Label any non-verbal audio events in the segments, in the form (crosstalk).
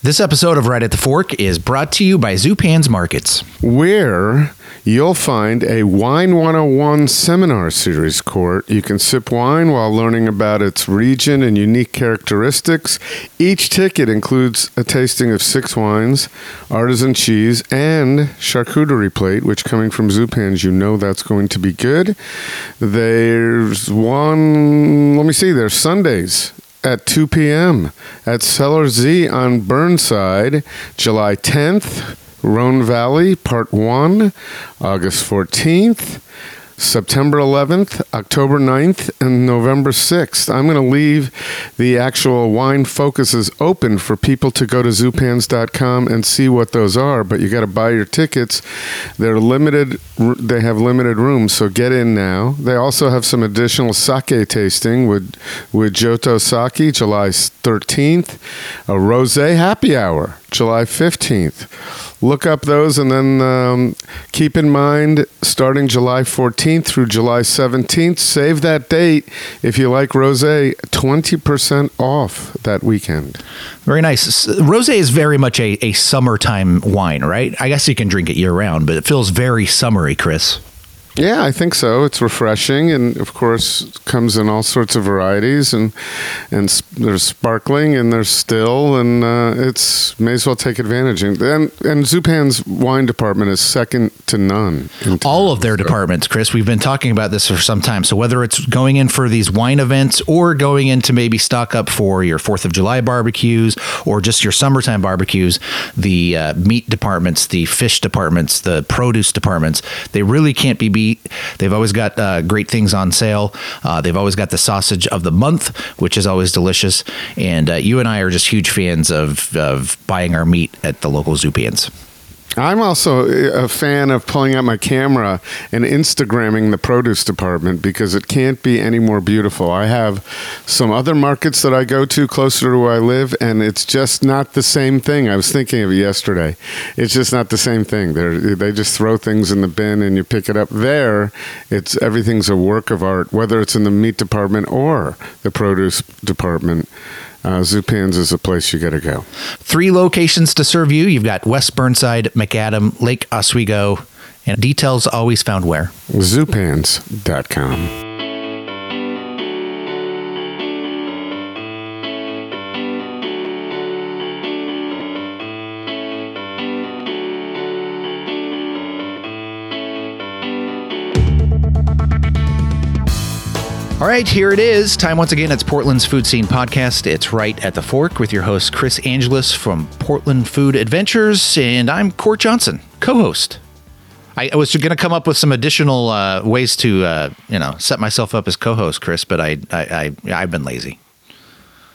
This episode of Right at the Fork is brought to you by Zupan's Markets. where you'll find a Wine 101 seminar series court. You can sip wine while learning about its region and unique characteristics. Each ticket includes a tasting of six wines, artisan cheese, and charcuterie plate, which coming from Zupan's, you know that's going to be good. There's one, let me see, there's Sundays at 2 p.m. at Cellar Z on Burnside, July 10th. Rhone Valley, Part 1, August 14th, September 11th, October 9th, and November 6th. I'm going to leave the actual wine focuses open for people to go to zupans.com and see what those are, but you got to buy your tickets. They're limited, they have limited rooms, so get in now. They also have some additional sake tasting with, with Joto Sake, July 13th, a rose happy hour, July 15th look up those and then um, keep in mind starting July 14th through July 17th, save that date if you like rose, 20% off that weekend. Very nice. Rose is very much a, a summertime wine, right? I guess you can drink it year round, but it feels very summery, Chris. Yeah, I think so. It's refreshing, and of course, comes in all sorts of varieties. And and there's sparkling, and there's still, and uh, it's may as well take advantage. And and, and Zupan's wine department is second to none. All of their so. departments, Chris. We've been talking about this for some time. So whether it's going in for these wine events, or going in to maybe stock up for your Fourth of July barbecues, or just your summertime barbecues, the uh, meat departments, the fish departments, the produce departments, they really can't be beat They've always got uh, great things on sale. Uh, they've always got the sausage of the month, which is always delicious. And uh, you and I are just huge fans of, of buying our meat at the local Zupan's. I'm also a fan of pulling out my camera and Instagramming the produce department because it can't be any more beautiful. I have some other markets that I go to closer to where I live, and it's just not the same thing. I was thinking of it yesterday. It's just not the same thing. They they just throw things in the bin and you pick it up. There, it's everything's a work of art, whether it's in the meat department or the produce department uh, Zupan's is a place you got to go. Three locations to serve you. You've got West Burnside, McAdam, Lake Oswego, and details always found where? Zupans.com. All right, here it is. Time once again. It's Portland's Food Scene Podcast. It's right at the fork with your host, Chris Angelus from Portland Food Adventures. And I'm Court Johnson, co host. I, was going to come up with some additional uh, ways to, uh, you know, set myself up as co-host, Chris, but I, I, I, I've been lazy.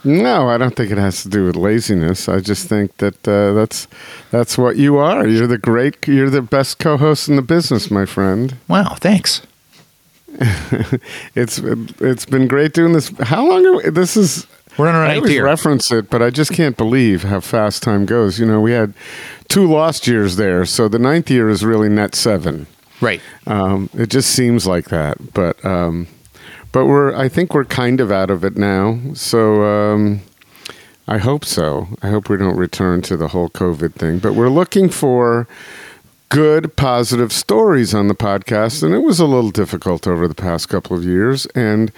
No, I don't think it has to do with laziness. I just think that uh, that's that's what you are. You're the great. You're the best co-host in the business, my friend. Wow, thanks. (laughs) it's it's been great doing this. How long? Are we, this is we're on our I always year. reference it, but I just can't believe how fast time goes. You know, we had two lost years there, so the ninth year is really net seven. Right. Um, it just seems like that, but um, but we're I think we're kind of out of it now. So. Um, I hope so. I hope we don't return to the whole COVID thing, but we're looking for good, positive stories on the podcast. And it was a little difficult over the past couple of years. And,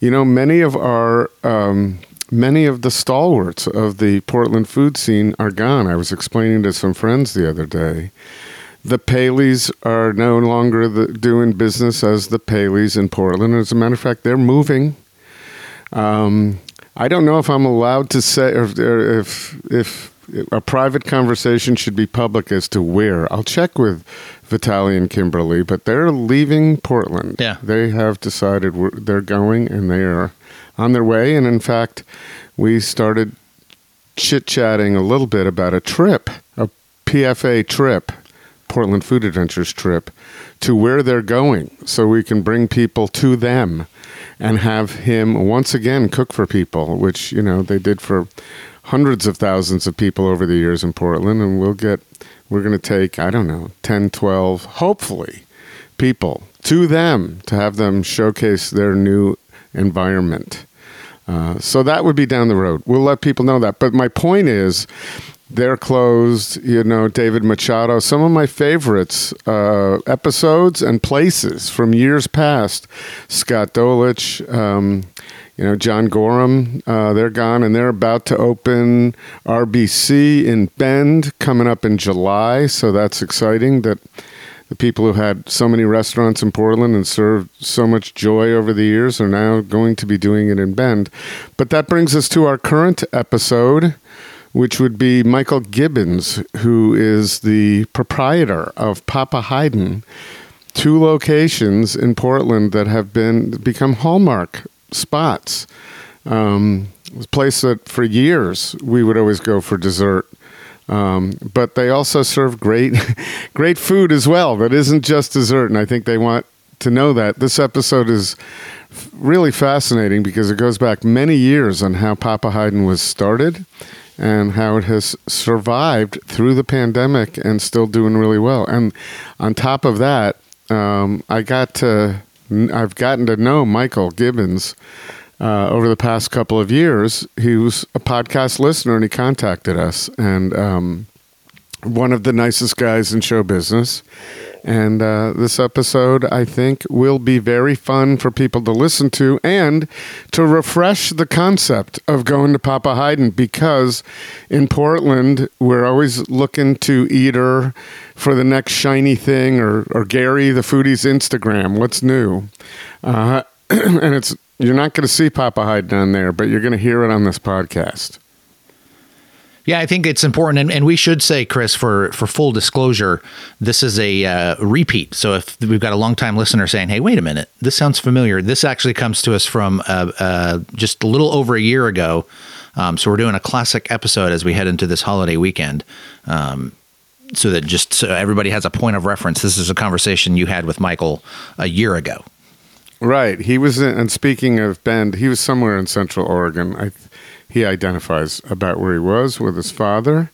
you know, many of our. Um, many of the stalwarts of the Portland food scene are gone. I was explaining to some friends the other day. The Paleys are no longer the, doing business as the Paleys in Portland. As a matter of fact, they're moving. Um, I don't know if I'm allowed to say if if if a private conversation should be public as to where. I'll check with Vitaly and Kimberly, but they're leaving Portland. Yeah. They have decided where they're going and they are on their way. And in fact, we started chit chatting a little bit about a trip, a PFA trip, Portland Food Adventures trip, to where they're going so we can bring people to them and have him once again cook for people, which, you know, they did for hundreds of thousands of people over the years in Portland, and we'll get, we're going to take, I don't know, 10, 12, hopefully, people to them to have them showcase their new environment. Uh, so that would be down the road. We'll let people know that. But my point is, they're closed. You know, David Machado. Some of my favorites uh, episodes and places from years past. Scott Dolich. Um, you know, John Gorham, uh, they're gone and they're about to open RBC in Bend coming up in July. So that's exciting that the people who had so many restaurants in Portland and served so much joy over the years are now going to be doing it in Bend. But that brings us to our current episode, which would be Michael Gibbons, who is the proprietor of Papa Haydn, two locations in Portland that have been become hallmark spots. Um, a place that for years we would always go for dessert. Um, but they also serve great, (laughs) great food as well. That isn't just dessert, and I think they want to know that. This episode is really fascinating because it goes back many years on how Papa Haydn was started and how it has survived through the pandemic and still doing really well. And on top of that, um, I got to I've gotten to know Michael Gibbons uh, over the past couple of years. He was a podcast listener and he contacted us, and um, one of the nicest guys in show business. And uh, this episode, I think, will be very fun for people to listen to and to refresh the concept of going to Papa Haydn because in Portland, we're always looking to Eater for the next shiny thing or, or Gary the Foodie's Instagram. What's new? Uh, (clears throat) and it's you're not going to see Papa Haydn on there, but you're going to hear it on this podcast. Yeah, I think it's important, and, and we should say, Chris, for for full disclosure, this is a uh, repeat. So if we've got a longtime listener saying, "Hey, wait a minute, this sounds familiar," this actually comes to us from uh, uh, just a little over a year ago. Um, so we're doing a classic episode as we head into this holiday weekend. Um, so that just so everybody has a point of reference. This is a conversation you had with Michael a year ago. Right. He was, in, and speaking of Bend, he was somewhere in Central Oregon. I he identifies about where he was with his father,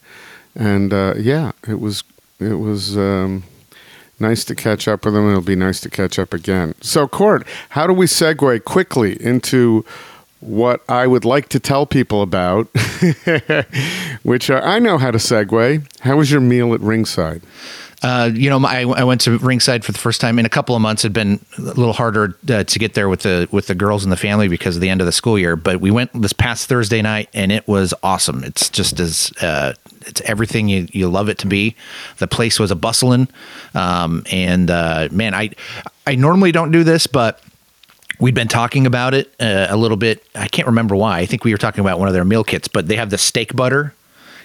and uh, yeah, it was it was um, nice to catch up with him. It'll be nice to catch up again. So, Court, how do we segue quickly into what I would like to tell people about, (laughs) which uh, I know how to segue. How was your meal at Ringside? Uh, you know, I, I, went to ringside for the first time in a couple of months. It'd been a little harder uh, to get there with the with the girls and the family because of the end of the school year. But we went this past Thursday night, and it was awesome. It's just as uh, it's everything you, you love it to be. The place was a bustling, um, and uh, man, I I normally don't do this, but we'd been talking about it uh, a little bit. I can't remember why. I think we were talking about one of their meal kits, but they have the steak butter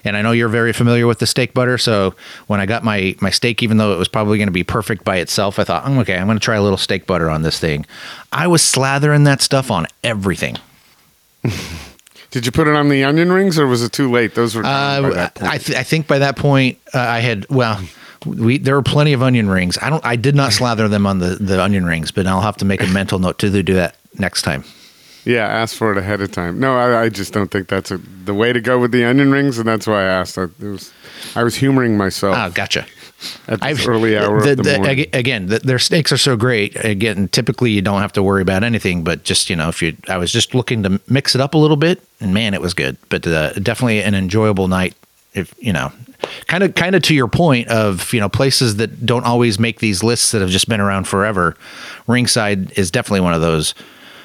and I know you're very familiar with the steak butter. So when I got my my steak, even though it was probably going to be perfect by itself, I thought, oh, okay, I'm going to try a little steak butter on this thing. I was slathering that stuff on everything. (laughs) Did you put it on the onion rings, or was it too late? Those were. Uh, I, th- I think by that point uh, I had well. We, there were plenty of onion rings. I don't. I did not slather them on the, the onion rings, but I'll have to make a mental note to do that next time. Yeah, ask for it ahead of time. No, I, I just don't think that's a, the way to go with the onion rings, and that's why I asked. I, was, I was humoring myself. Oh, gotcha. At this I've, early hour the, the, the again, their steaks are so great. Again, typically you don't have to worry about anything, but just you know, if you, I was just looking to mix it up a little bit, and man, it was good. But uh, definitely an enjoyable night. If you know, kind of kind of to your point of you know places that don't always make these lists that have just been around forever. Ringside is definitely one of those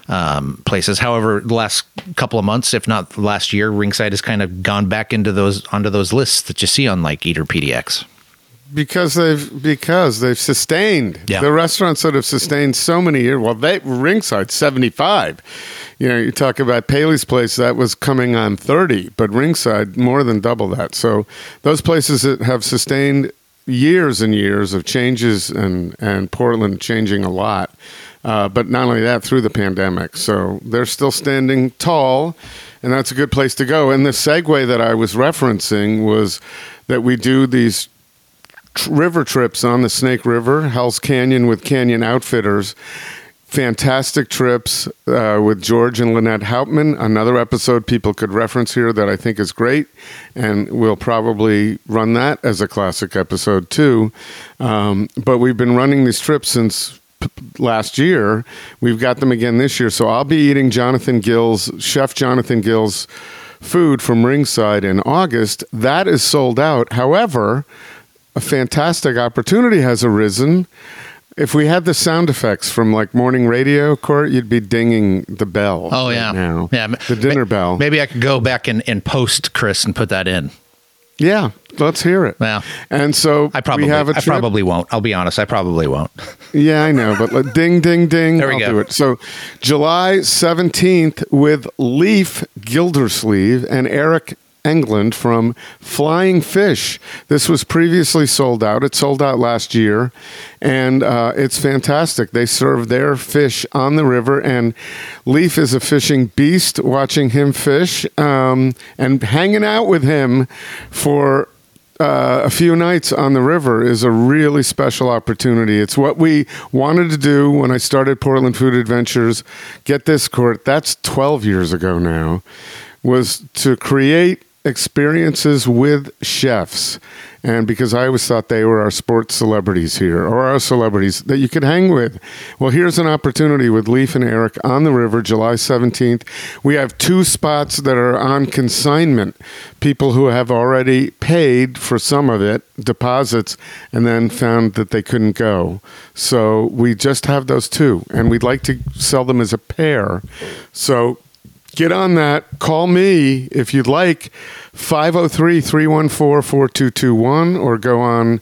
um, places. However, the last couple of months, if not last year, Ringside has kind of gone back into those onto those lists that you see on like Eater PDX. Because they've because they've sustained yeah. the restaurants that have sustained so many years. Well, they Ringside seventy five. You know, you talk about Paley's place that was coming on thirty, but Ringside more than double that. So those places that have sustained years and years of changes and and Portland changing a lot uh, but not only that, through the pandemic. So they're still standing tall, and that's a good place to go. And the segue that I was referencing was that we do these river trips on the Snake River, Hell's Canyon with Canyon Outfitters. Fantastic trips uh, with George and Lynette Hauptman. Another episode people could reference here that I think is great, and we'll probably run that as a classic episode too. Um, but we've been running these trips since last year. We've got them again this year. So I'll be eating Jonathan Gill's, Chef Jonathan Gill's food from Ringside in August. That is sold out. However, a fantastic opportunity has arisen. If we had the sound effects from like morning radio, Court, you'd be dinging the bell. Oh right yeah, now. yeah. the dinner bell. Maybe I could go back and, and post Chris and put that in. Yeah, let's hear it. Well, and so I probably, we have a I probably won't. I'll be honest. I probably won't. (laughs) Yeah, I know, but like, ding, ding, ding. There we I'll go. do it. So, July 17th with Lyf Gildersleeve and Eric England from Flying Fish. This was previously sold out. It sold out last year, and uh, it's fantastic. They serve their fish on the river, and Lyf is a fishing beast. Watching him fish um, and hanging out with him for uh, a few nights on the river is a really special opportunity. It's what we wanted to do when I started Portland Food Adventures. Get this, Court, that's 12 years ago now, was to create experiences with chefs. And because I always thought they were our sports celebrities here or our celebrities that you could hang with. Well, here's an opportunity with Lyf and Eric on the river, July 17th. We have two spots that are on consignment. People who have already paid for some of it, deposits, and then found that they couldn't go. So we just have those two, and we'd like to sell them as a pair. So get on that. Call me if you'd like. 503 314 4221 or go on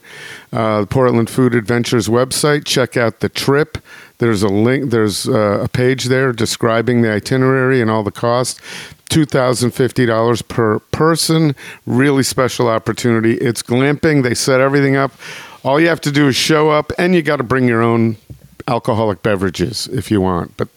uh, the Portland Food Adventures website. Check out the trip. There's a link, there's uh, a page there describing the itinerary and all the costs. $2,050 per person. Really special opportunity. It's glamping. They set everything up. All you have to do is show up, and you got to bring your own alcoholic beverages if you want. But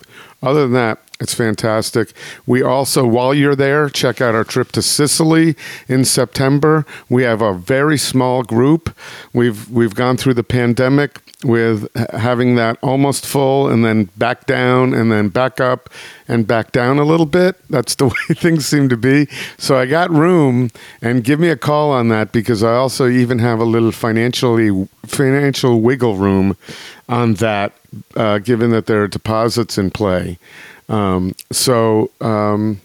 other than that, it's fantastic. We also, while you're there, check out our trip to Sicily in September. We have a very small group. We've we've gone through the pandemic with having that almost full and then back down and then back up and back down a little bit. That's the (laughs) way things seem to be. So I got room and give me a call on that because I also even have a little financially financial wiggle room on that uh, given that there are deposits in play. Um, so um,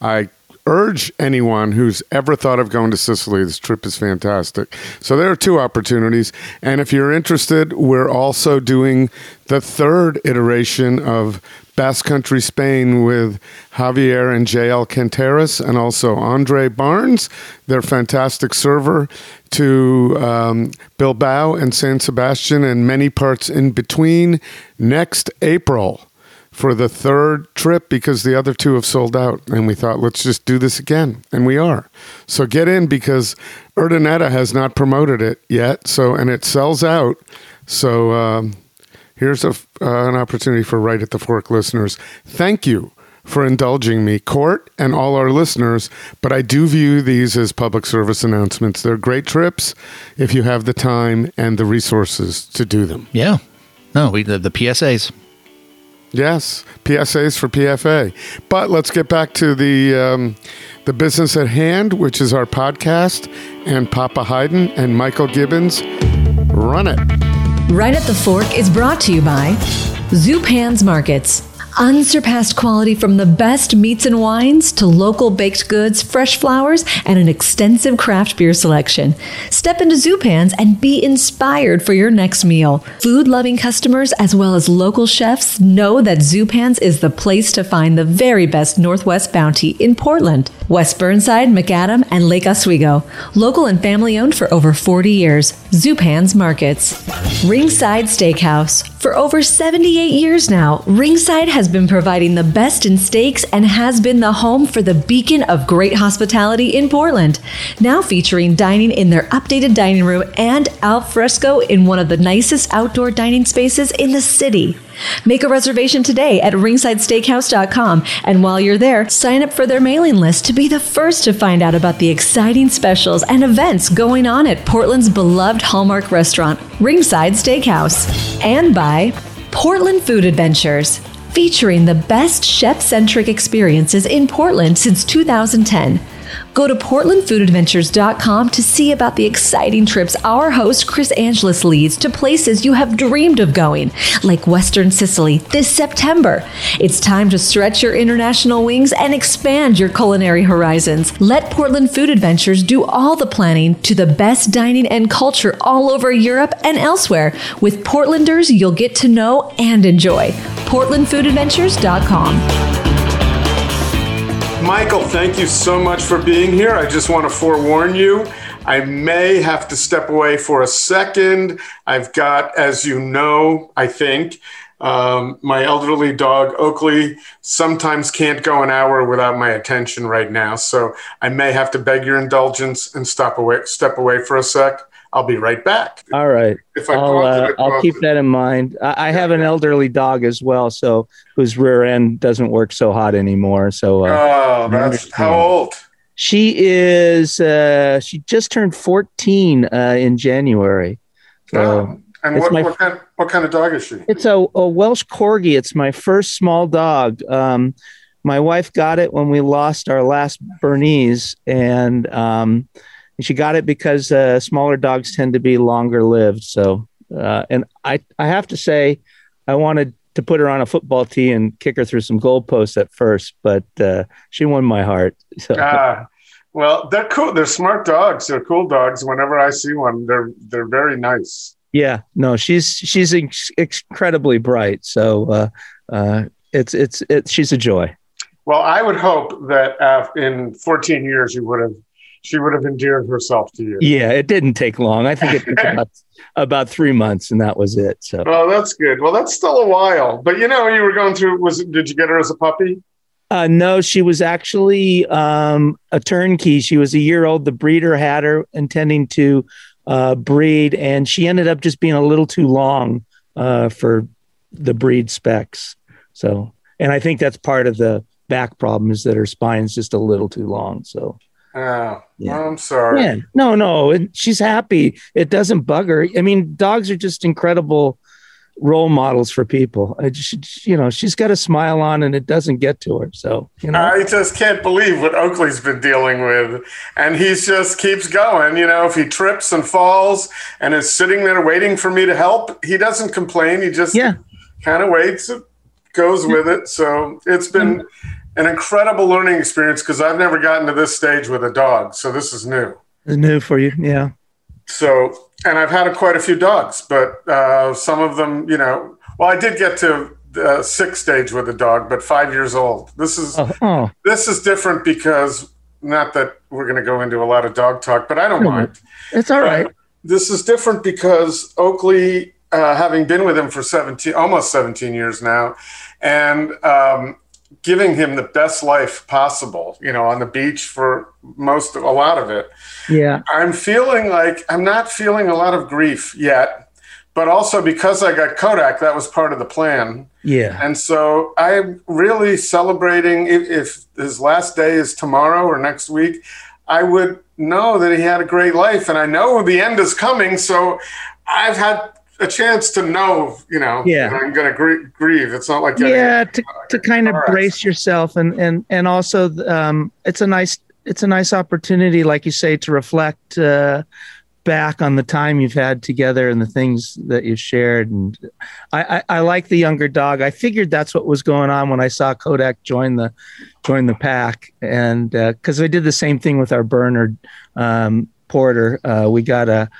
I urge anyone who's ever thought of going to Sicily, this trip is fantastic. So there are two opportunities. And if you're interested, we're also doing the third iteration of Basque Country Spain with Javier and JL Canteras and also Andre Barnes, their fantastic server, to um, Bilbao and San Sebastian and many parts in between next April for the third trip because the other two have sold out. And we thought, let's just do this again. And we are. So get in because Urdaneta has not promoted it yet. So, and it sells out. So, um, here's a, uh, an opportunity for Right at the Fork listeners. Thank you for indulging me, Court, and all our listeners. But I do view these as public service announcements. They're great trips if you have the time and the resources to do them. Yeah. No, we the, the PSAs. Yes, PSAs for PFA. But let's get back to the um, the business at hand, which is our podcast, and Papa Haydn and Michael Gibbons. Run it. Right at the Fork is brought to you by Zupan's Markets. Unsurpassed quality from the best meats and wines to local baked goods, fresh flowers, and an extensive craft beer selection. Step into Zupan's and be inspired for your next meal. Food loving customers as well as local chefs know that Zupan's is the place to find the very best Northwest bounty in Portland, West Burnside, McAdam, and Lake Oswego. Local and family owned for over 40 years. Zupan's Markets. Ringside Steakhouse. For over 78 years now, Ringside has been providing the best in steaks and has been the home for the beacon of great hospitality in Portland. Now featuring dining in their updated dining room and al fresco in one of the nicest outdoor dining spaces in the city. Make a reservation today at ringsidesteakhouse.com and while you're there, sign up for their mailing list to be the first to find out about the exciting specials and events going on at Portland's beloved Hallmark restaurant, Ringside Steakhouse. And by Portland Food Adventures, featuring the best chef centric experiences in Portland since 2010. Go to PortlandFoodAdventures.com to see about the exciting trips our host Chris Angelus leads to places you have dreamed of going, like Western Sicily this September. It's time to stretch your international wings and expand your culinary horizons. Let Portland Food Adventures do all the planning to the best dining and culture all over Europe and elsewhere. With Portlanders you'll get to know and enjoy. PortlandFoodAdventures.com. Michael, thank you so much for being here. I just want to forewarn you. I may have to step away for a second. I've got, as you know, I think, um, my elderly dog, Oakley, sometimes can't go an hour without my attention right now. So I may have to beg your indulgence and stop away, step away for a sec. I'll be right back. All right. If I I'll, uh, I'll keep that in mind. I, I, have an elderly dog as well, so whose rear end doesn't work so hot anymore. So, uh, oh, that's how old? She is. Uh, she just turned fourteen uh, in January. So oh. And what, my, what, kind, what kind of dog is she? It's a, a Welsh Corgi. It's my first small dog. Um, my wife got it when we lost our last Bernese, and um, and she got it because uh, smaller dogs tend to be longer lived. So, uh, and I, I have to say, I wanted to put her on a football tee and kick her through some goalposts at first, but uh, she won my heart. (laughs) So. Ah, well, they're cool. They're smart dogs. They're cool dogs. Whenever I see one, they're they're very nice. Yeah, no, she's she's inc- incredibly bright. So uh, uh, it's it's it's she's a joy. Well, I would hope that uh, in 14 years you would have she would have endeared herself to you. Yeah, it didn't take long. I think it took (laughs) about, about three months, and that was it. So, oh, that's good. Well, that's still a while. But you know, you were going through. Was did you get her as a puppy? Uh, no, she was actually um, a turnkey. She was a year old. The breeder had her intending to uh, breed, and she ended up just being a little too long uh, for the breed specs. So, and I think that's part of the back problem is that her spine's just a little too long. So, Oh, yeah. I'm sorry. Yeah, no, no. She's happy. It doesn't bug her. I mean, dogs are just incredible role models for people. I just, you know, she's got a smile on and it doesn't get to her. So, you know, I just can't believe what Oakley's been dealing with. And he just keeps going. You know, if he trips and falls and is sitting there waiting for me to help, he doesn't complain. He just yeah. kind of waits, goes with it. So it's been an incredible learning experience because I've never gotten to this stage with a dog. So this is new. It's new for you. Yeah. So, and I've had quite a few dogs, but uh, some of them, you know, well, I did get to the sixth stage with a dog, but five years old. This is oh, oh. this is different because not that we're going to go into a lot of dog talk, but I don't mind. It's all right. Uh, this is different because Oakley, uh, having been with him for seventeen, almost seventeen years now, and um, giving him the best life possible, you know, on the beach for most of a lot of it. Yeah. I'm feeling like I'm not feeling a lot of grief yet, but also because I got Kodak, that was part of the plan. Yeah. And so I'm really celebrating if, if his last day is tomorrow or next week, I would know that he had a great life and I know the end is coming. So I've had a chance to know, you know, yeah. I'm going to grieve. It's not like yeah, to, to kind of brace yourself and and and also um, it's a nice it's a nice opportunity, like you say, to reflect uh, back on the time you've had together and the things that you shared. And I, I, I like the younger dog. I figured that's what was going on when I saw Kodak join the join the pack, and because uh, we did the same thing with our Bernard um, Porter, uh, we got a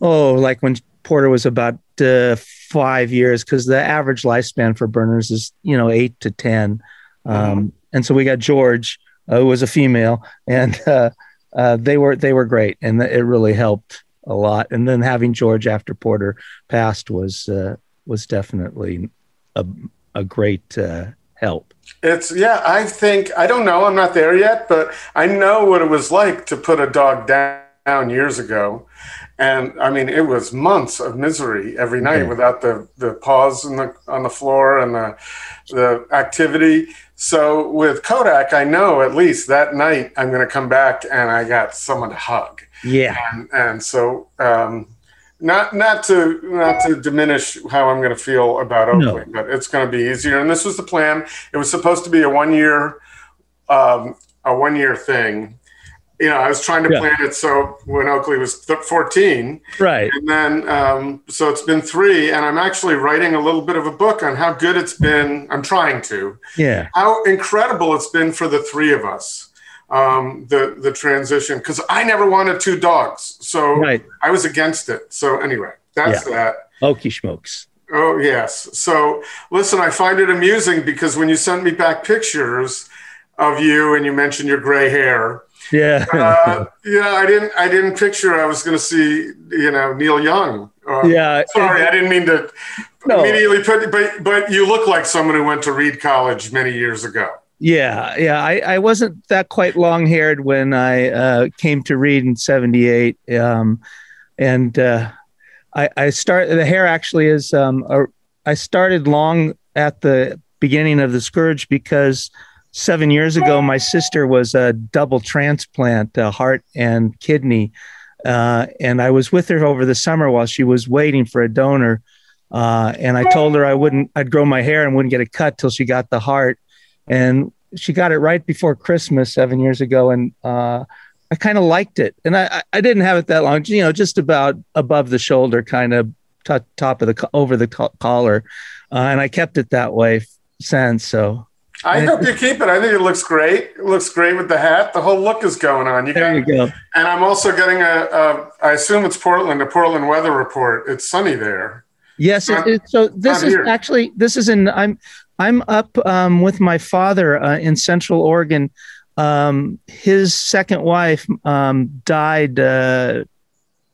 oh like when Porter was about uh, five years because the average lifespan for Berners is you know eight to ten, um, mm-hmm. and so we got George, uh, who was a female, and (laughs) uh, uh, they were they were great, and it really helped a lot. And then having George after Porter passed was uh, was definitely a a great uh, help. It's yeah, I think I don't know, I'm not there yet, but I know what it was like to put a dog down years ago and I mean it was months of misery every night without the the paws on the on the floor and the the activity. So with Kodak, I know at least that night I'm going to come back and I got someone to hug. Yeah, and, and so um, not not to not to diminish how I'm going to feel about Oakley, no. but it's going to be easier. And this was the plan. It was supposed to be a one year um, a one year thing you know, I was trying to Yeah. plan it so when Oakley was th- 14, Right. and then um, so it's been three, and I'm actually writing a little bit of a book on how good it's been. I'm trying to Yeah. how incredible it's been for the three of us. Um, the the transition because I never wanted two dogs, so Right. I was against it. So anyway, that's that. Okie smokes. Oh yes. So listen, I find it amusing because when you sent me back pictures of you and you mentioned your gray hair, Yeah. uh, yeah, I didn't I didn't picture I was going to see you know Neil Young. Uh, yeah. Sorry, I didn't mean to No. immediately put, but but you look like someone who went to Reed College many years ago. Yeah, yeah. I, I wasn't that quite long haired when I uh, came to Reed in '78, um, and uh, I, I start the hair actually is um, a, I started long at the beginning of the scourge because seven years ago my sister was a double transplant, a heart and kidney, uh, and I was with her over the summer while she was waiting for a donor. Uh, and I told her I wouldn't, I'd grow my hair and wouldn't get a cut till she got the heart and she got it right before Christmas seven years ago, and uh, I kind of liked it. And I, I- didn't have it that long, you know, just about above the shoulder, kind of t- top of the over the co- collar, uh, and I kept it that way since. So I hope you keep it. I think it looks great. It looks great with the hat. The whole look is going on. You there got, you go. and I'm also getting a, a. I assume it's Portland. A Portland weather report. It's sunny there. Yes. It, it, so this is here. actually this is in I'm I'm up um, with my father uh, in Central Oregon. Um, his second wife um, died uh,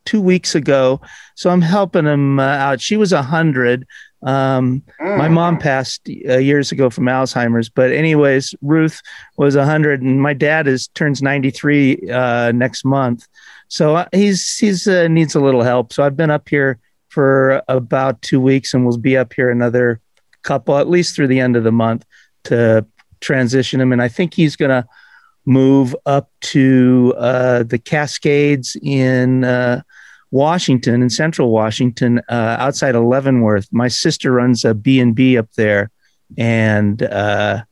two weeks ago, so I'm helping him uh, out. She was a hundred. Um, my Mm. mom passed uh, years ago from Alzheimer's, but anyways, Ruth was a hundred, and my dad is turns ninety three uh, next month. So uh, he's he's uh, needs a little help. So I've been up here for about two weeks, and we'll be up here another couple, at least through the end of the month, to transition him. And I think he's gonna move up to uh, the Cascades in uh, Washington, in Central Washington, uh, outside of Leavenworth. My sister runs a B and B up there, and uh,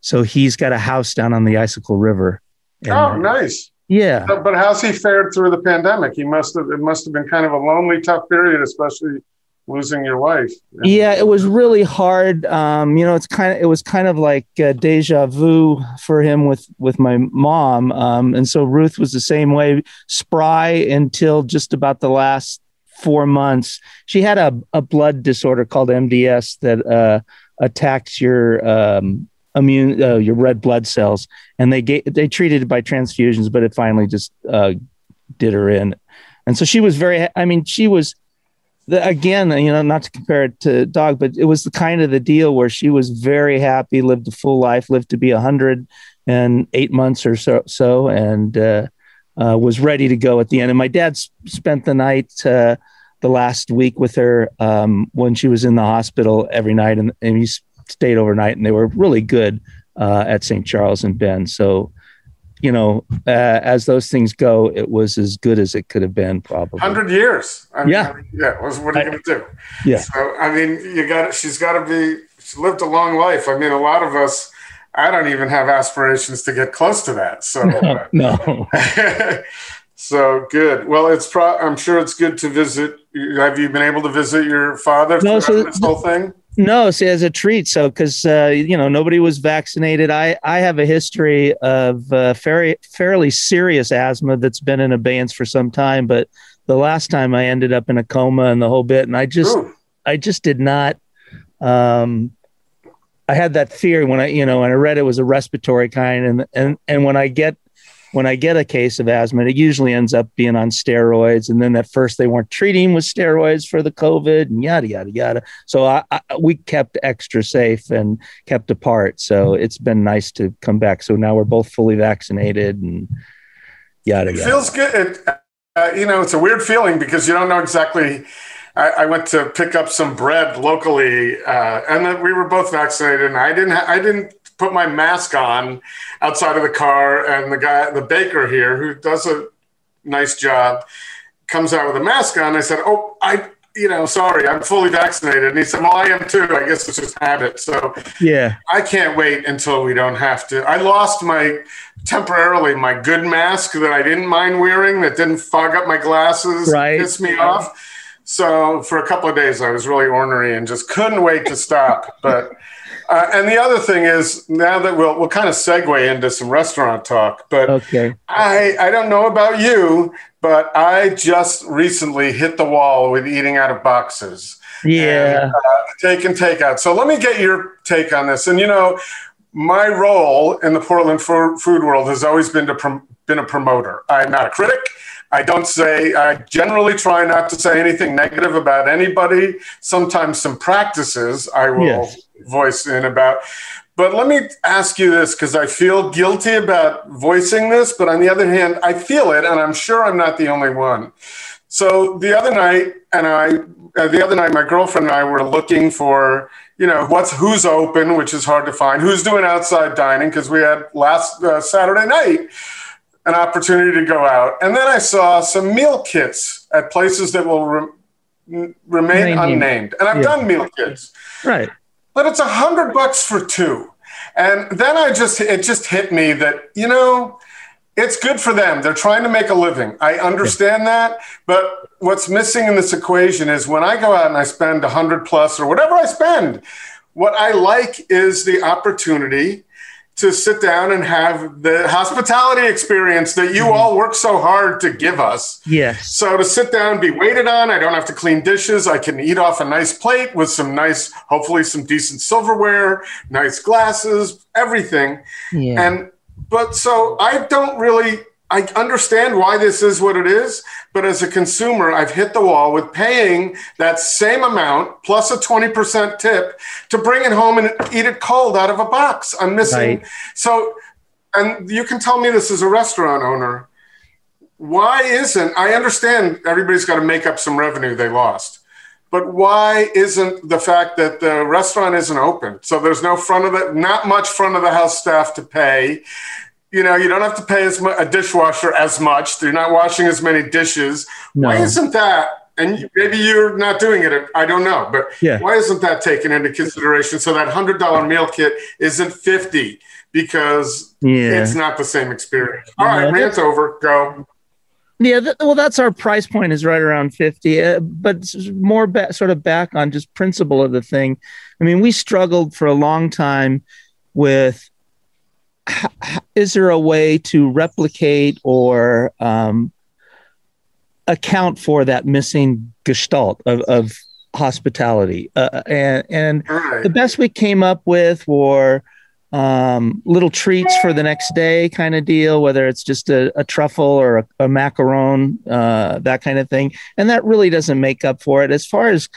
so he's got a house down on the Icicle River. And, Oh, nice. Yeah. But, but how's he fared through the pandemic? He must have. It must have been kind of a lonely, tough period, especially losing your wife. yeah it was really hard. Um you know it's kind of it was kind of like uh, deja vu for him with with my mom. Um and so ruth was the same way. Spry until just about the last four months. She had a, a blood disorder called mds that uh attacks your um immune uh, your red blood cells. And they gave they treated it by transfusions but it finally just uh did her in. And so she was very i mean she was the, again, you know, not to compare it to dog, but it was the kind of the deal where she was very happy, lived a full life, lived to be a hundred and eight months or so, so and uh, uh, was ready to go at the end. And my dad s- spent the night uh, the last week with her um, when she was in the hospital every night, and, and he stayed overnight, and they were really good uh, at St. Charles and Bend. So. You know, uh, as those things go, it was as good as it could have been, probably. Hundred years. I mean, Yeah. Yeah. was- What are you going to do? Yeah. So I mean, you got. She's got to be. She lived a long life. I mean, a lot of us. I don't even have aspirations to get close to that. So. uh, (laughs) no. (laughs) so good. Well, it's pro. I'm sure it's good to visit. Have you been able to visit your father No, throughout so this whole thing? No, see, as a treat. So, because uh, you know nobody was vaccinated, I I have a history of uh, fairly fairly serious asthma that's been in abeyance for some time. But the last time I ended up in a coma and the whole bit, and I just. I just did not. Um, I had that fear when I you know when I read it was a respiratory kind, and and and when I get when I get a case of asthma, it usually ends up being on steroids. And then at first they weren't treating with steroids for the COVID and yada, yada, yada. So I, I, we kept extra safe and kept apart. So it's been nice to come back. So now we're both fully vaccinated and yada, It yada. feels good. It, uh, you know, it's a weird feeling because you don't know exactly. I, I went to pick up some bread locally, uh, and then we were both vaccinated, and I didn't. Ha- I didn't put my mask on outside of the car, and the guy, the baker here, who does a nice job, comes out with a mask on. I said, "Oh, I." you know, sorry, I'm fully vaccinated. And he said, well, I am too. I guess it's just habit. So yeah, I can't wait until we don't have to. I lost my temporarily my good mask that I didn't mind wearing that didn't fog up my glasses, right. piss me off. So for a couple of days, I was really ornery and just couldn't wait to stop. But uh, and the other thing is now that we'll we'll kind of segue into some restaurant talk. But okay, I I don't know about you, but I just recently hit the wall with eating out of boxes. Yeah, and, uh, take and take out. So let me get your take on this. And you know, my role in the Portland food world has always been to prom- been a promoter. I'm not a critic. I don't say, I generally try not to say anything negative about anybody. Sometimes some practices I will yes. Voice in about. But let me ask you this because I feel guilty about voicing this, but on the other hand, I feel it, and I'm sure I'm not the only one. So the other night, and I, uh, the other night, my girlfriend and I were looking for, you know, what's who's open, which is hard to find, who's doing outside dining because we had last uh, Saturday night an opportunity to go out. And then I saw some meal kits at places that will re- remain unnamed. And I've yeah. done meal kits. Right. But it's a hundred bucks for two. And then I just, it just hit me that, you know, it's good for them. They're trying to make a living. I understand that. But what's missing in this equation is when I go out and I spend a hundred plus or whatever I spend, what I like is the opportunity to sit down and have the hospitality experience that you mm-hmm. all work so hard to give us. Yes. So to sit down, be waited on, I don't have to clean dishes. I can eat off a nice plate with some nice, hopefully some decent silverware, nice glasses, everything. Yeah. And but so I don't really I understand why this is what it is, but as a consumer, I've hit the wall with paying that same amount plus a 20% tip to bring it home and eat it cold out of a box. I'm missing. Right. So, and you can tell me this as a restaurant owner. Why isn't, I understand everybody's got to make up some revenue they lost, but why isn't the fact that the restaurant isn't open? So there's no front of the, not much front of the house staff to pay you know, you don't have to pay as much, a dishwasher as much. You're not washing as many dishes. No. Why isn't that? And maybe you're not doing it. I don't know, but yeah. why isn't that taken into consideration? So that hundred dollar meal kit isn't fifty because yeah. it's not the same experience. All right, no, rant over. Go. Yeah, th- well, that's our price point is right around fifty, uh, but more ba- sort of back on just principle of the thing. I mean, we struggled for a long time with is there a way to replicate or um, account for that missing gestalt of, of hospitality? Uh, and and right. the best we came up with were um, little treats for the next day kind of deal, whether it's just a, a truffle or a, a macaron, uh, that kind of thing. And that really doesn't make up for it. As far as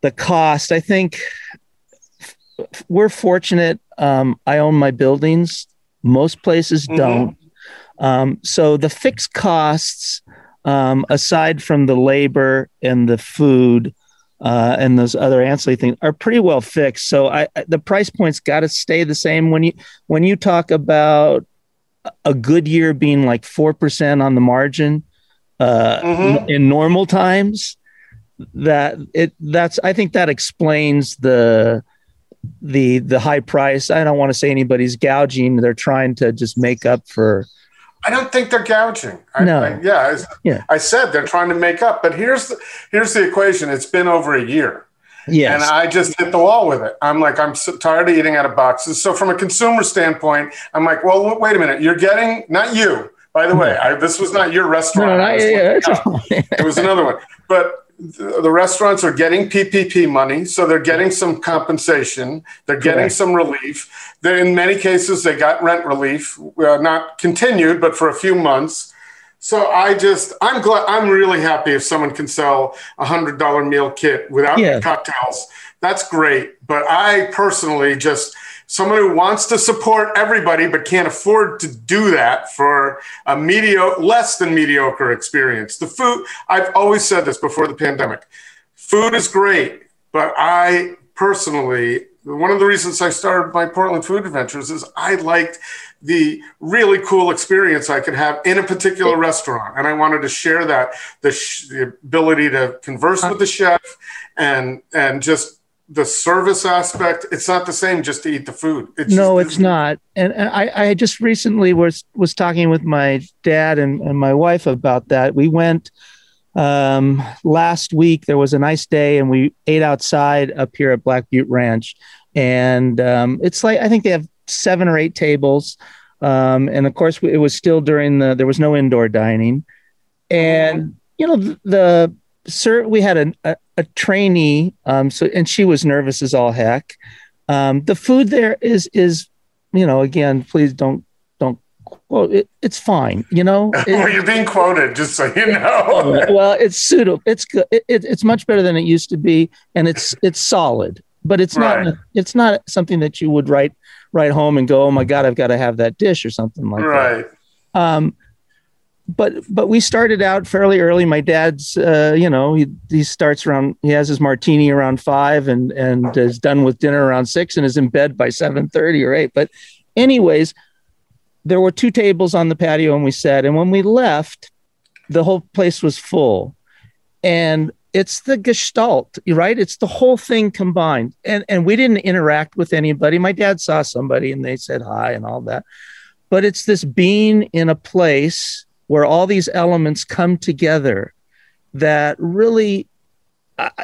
the cost, I think we're fortunate. Um, I own my buildings. Most places mm-hmm. don't. Um, so the fixed costs, um, aside from the labor and the food uh, and those other ancillary things, are pretty well fixed. So I, I the price points got to stay the same. When you when you talk about a good year being like four percent on the margin uh, mm-hmm. in normal times, that it that's I think that explains the the the high price. I don't want to say anybody's gouging. They're trying to just make up for. I don't think they're gouging. I, no. I, yeah, I, yeah. I said they're trying to make up, but here's the, here's the equation. It's been over a year. Yes. And I just hit the wall with it. I'm like, I'm so tired of eating out of boxes. So from a consumer standpoint, I'm like, well, wait a minute. You're getting not you, by the way. I, this was not your restaurant. No, no, yeah, yeah. it was another one. But the restaurants are getting PPP money, so they're getting some compensation. They're getting Correct. some relief. They're, in many cases, they got rent relief, uh, not continued, but for a few months. So I just, I'm glad, I'm really happy if someone can sell a hundred dollar meal kit without yeah. cocktails. That's great. But I personally just, someone who wants to support everybody but can't afford to do that for a mediocre, less than mediocre experience. The food, I've always said this before the pandemic food is great, but I personally, one of the reasons I started my Portland Food Adventures is I liked the really cool experience I could have in a particular restaurant. And I wanted to share that the, sh- the ability to converse with the chef and and just the service aspect. It's not the same just to eat the food. It's no, just, it's not. And, and I, I just recently was was talking with my dad and, and my wife about that. We went um, last week. There was a nice day, and we ate outside up here at Black Butte Ranch. And um, it's like I think they have seven or eight tables. Um, and of course, it was still during the there was no indoor dining, and you know the, the sir we had a, a, a trainee, um, so and she was nervous as all heck. Um, the food there is is you know again, please don't don't quote it, it's fine. You know, it, (laughs) well, you're being quoted, just so you know. (laughs) well, it's suitable. It's good. It, it's much better than it used to be, and it's it's solid. But it's right. not it's not something that you would write write home and go, oh my god, I've got to have that dish or something like right. that. Um, but but we started out fairly early. My dad's, uh, you know, he he starts around. He has his martini around five, and and is done with dinner around six, and is in bed by seven thirty or eight. But, anyways, there were two tables on the patio, and we sat. And when we left, the whole place was full, and it's the gestalt, right? It's the whole thing combined. And and we didn't interact with anybody. My dad saw somebody, and they said hi and all that. But it's this being in a place where all these elements come together that really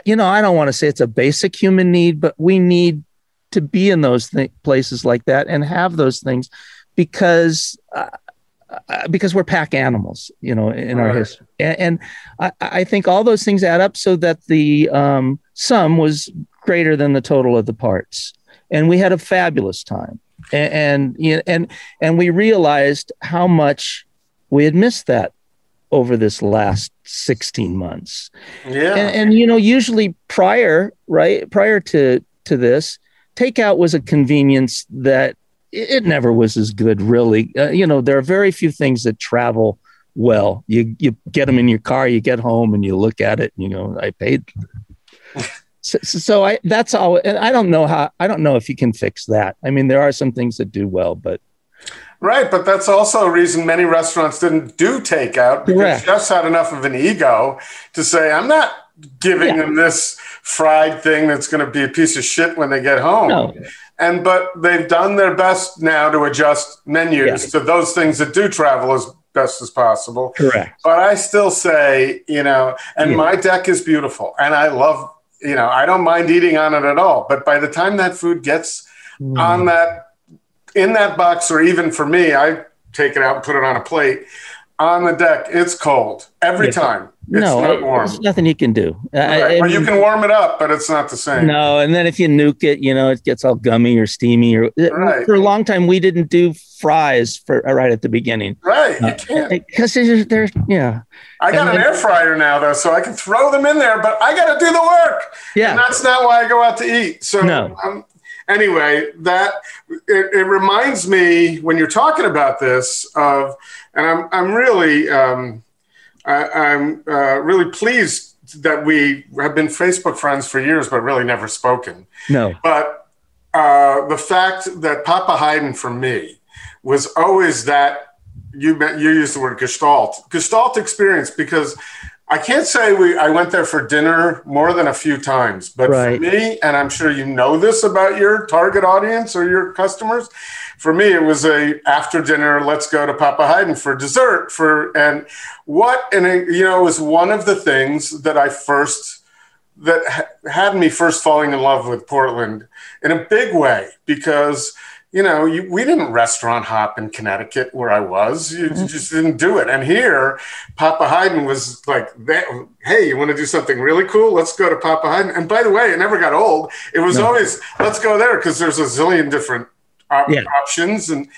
you know i don't want to say it's a basic human need but we need to be in those th- places like that and have those things because uh, uh because we're pack animals you know in right. our history. And, and I, I, think all those things add up so that the um, sum was greater than the total of the parts. And we had a fabulous time. And and you and, and we realized how much we had missed that over this last 16 months. Yeah. And, and, you know, usually prior, right, prior to to this, takeout was a convenience that it, never was as good, really. Uh, you know, there are very few things that travel well. You you get them in your car, you get home, and you look at it, and you know, I paid. (laughs) so, so I that's all. And I don't know how. I don't know if you can fix that. I mean, there are some things that do well, but Right, but that's also a reason many restaurants didn't do takeout because Correct. chefs had enough of an ego to say, "I'm not giving yeah. them this fried thing that's going to be a piece of shit when they get home." No. And but they've done their best now to adjust menus yeah. to those things that do travel as best as possible. Correct. But I still say, you know, and yeah. my deck is beautiful, and I love, you know, I don't mind eating on it at all. But by the time that food gets mm. on that in that box, or even for me, I take it out and put it on a plate on the deck. It's cold every yeah. time. It's no, not warm. There's nothing you can do. Right. well, you can warm it up, but it's not the same. No, and then if you nuke it, you know, it gets all gummy or steamy. Or right. for a long time, we didn't do fries for uh, right at the beginning. Right, you uh, can't because they're yeah. I got and an then, air fryer now though, so I can throw them in there, but I got to do the work. Yeah, and that's not why I go out to eat. So no. I'm, anyway, that it, it, reminds me when you're talking about this of, and I'm I'm really um, I, am uh, really pleased that we have been Facebook friends for years, but really never spoken. No, but uh, the fact that Papa Haydn for me was always that you you used the word gestalt gestalt experience because I can't say we I went there for dinner more than a few times, but right. for me, and I'm sure you know this about your target audience or your customers, for me it was a after dinner, let's go to Papa Haydn for dessert for and what and it, you know it was one of the things that I first that had me first falling in love with Portland in a big way because you know, you, we didn't restaurant hop in Connecticut where I was. You, mm-hmm. just didn't do it. And here, Papa Haydn was like, hey, you want to do something really cool? Let's go to Papa Haydn. And by the way, it never got old. It was no. always, let's go there because there's a zillion different op- yeah. options. And,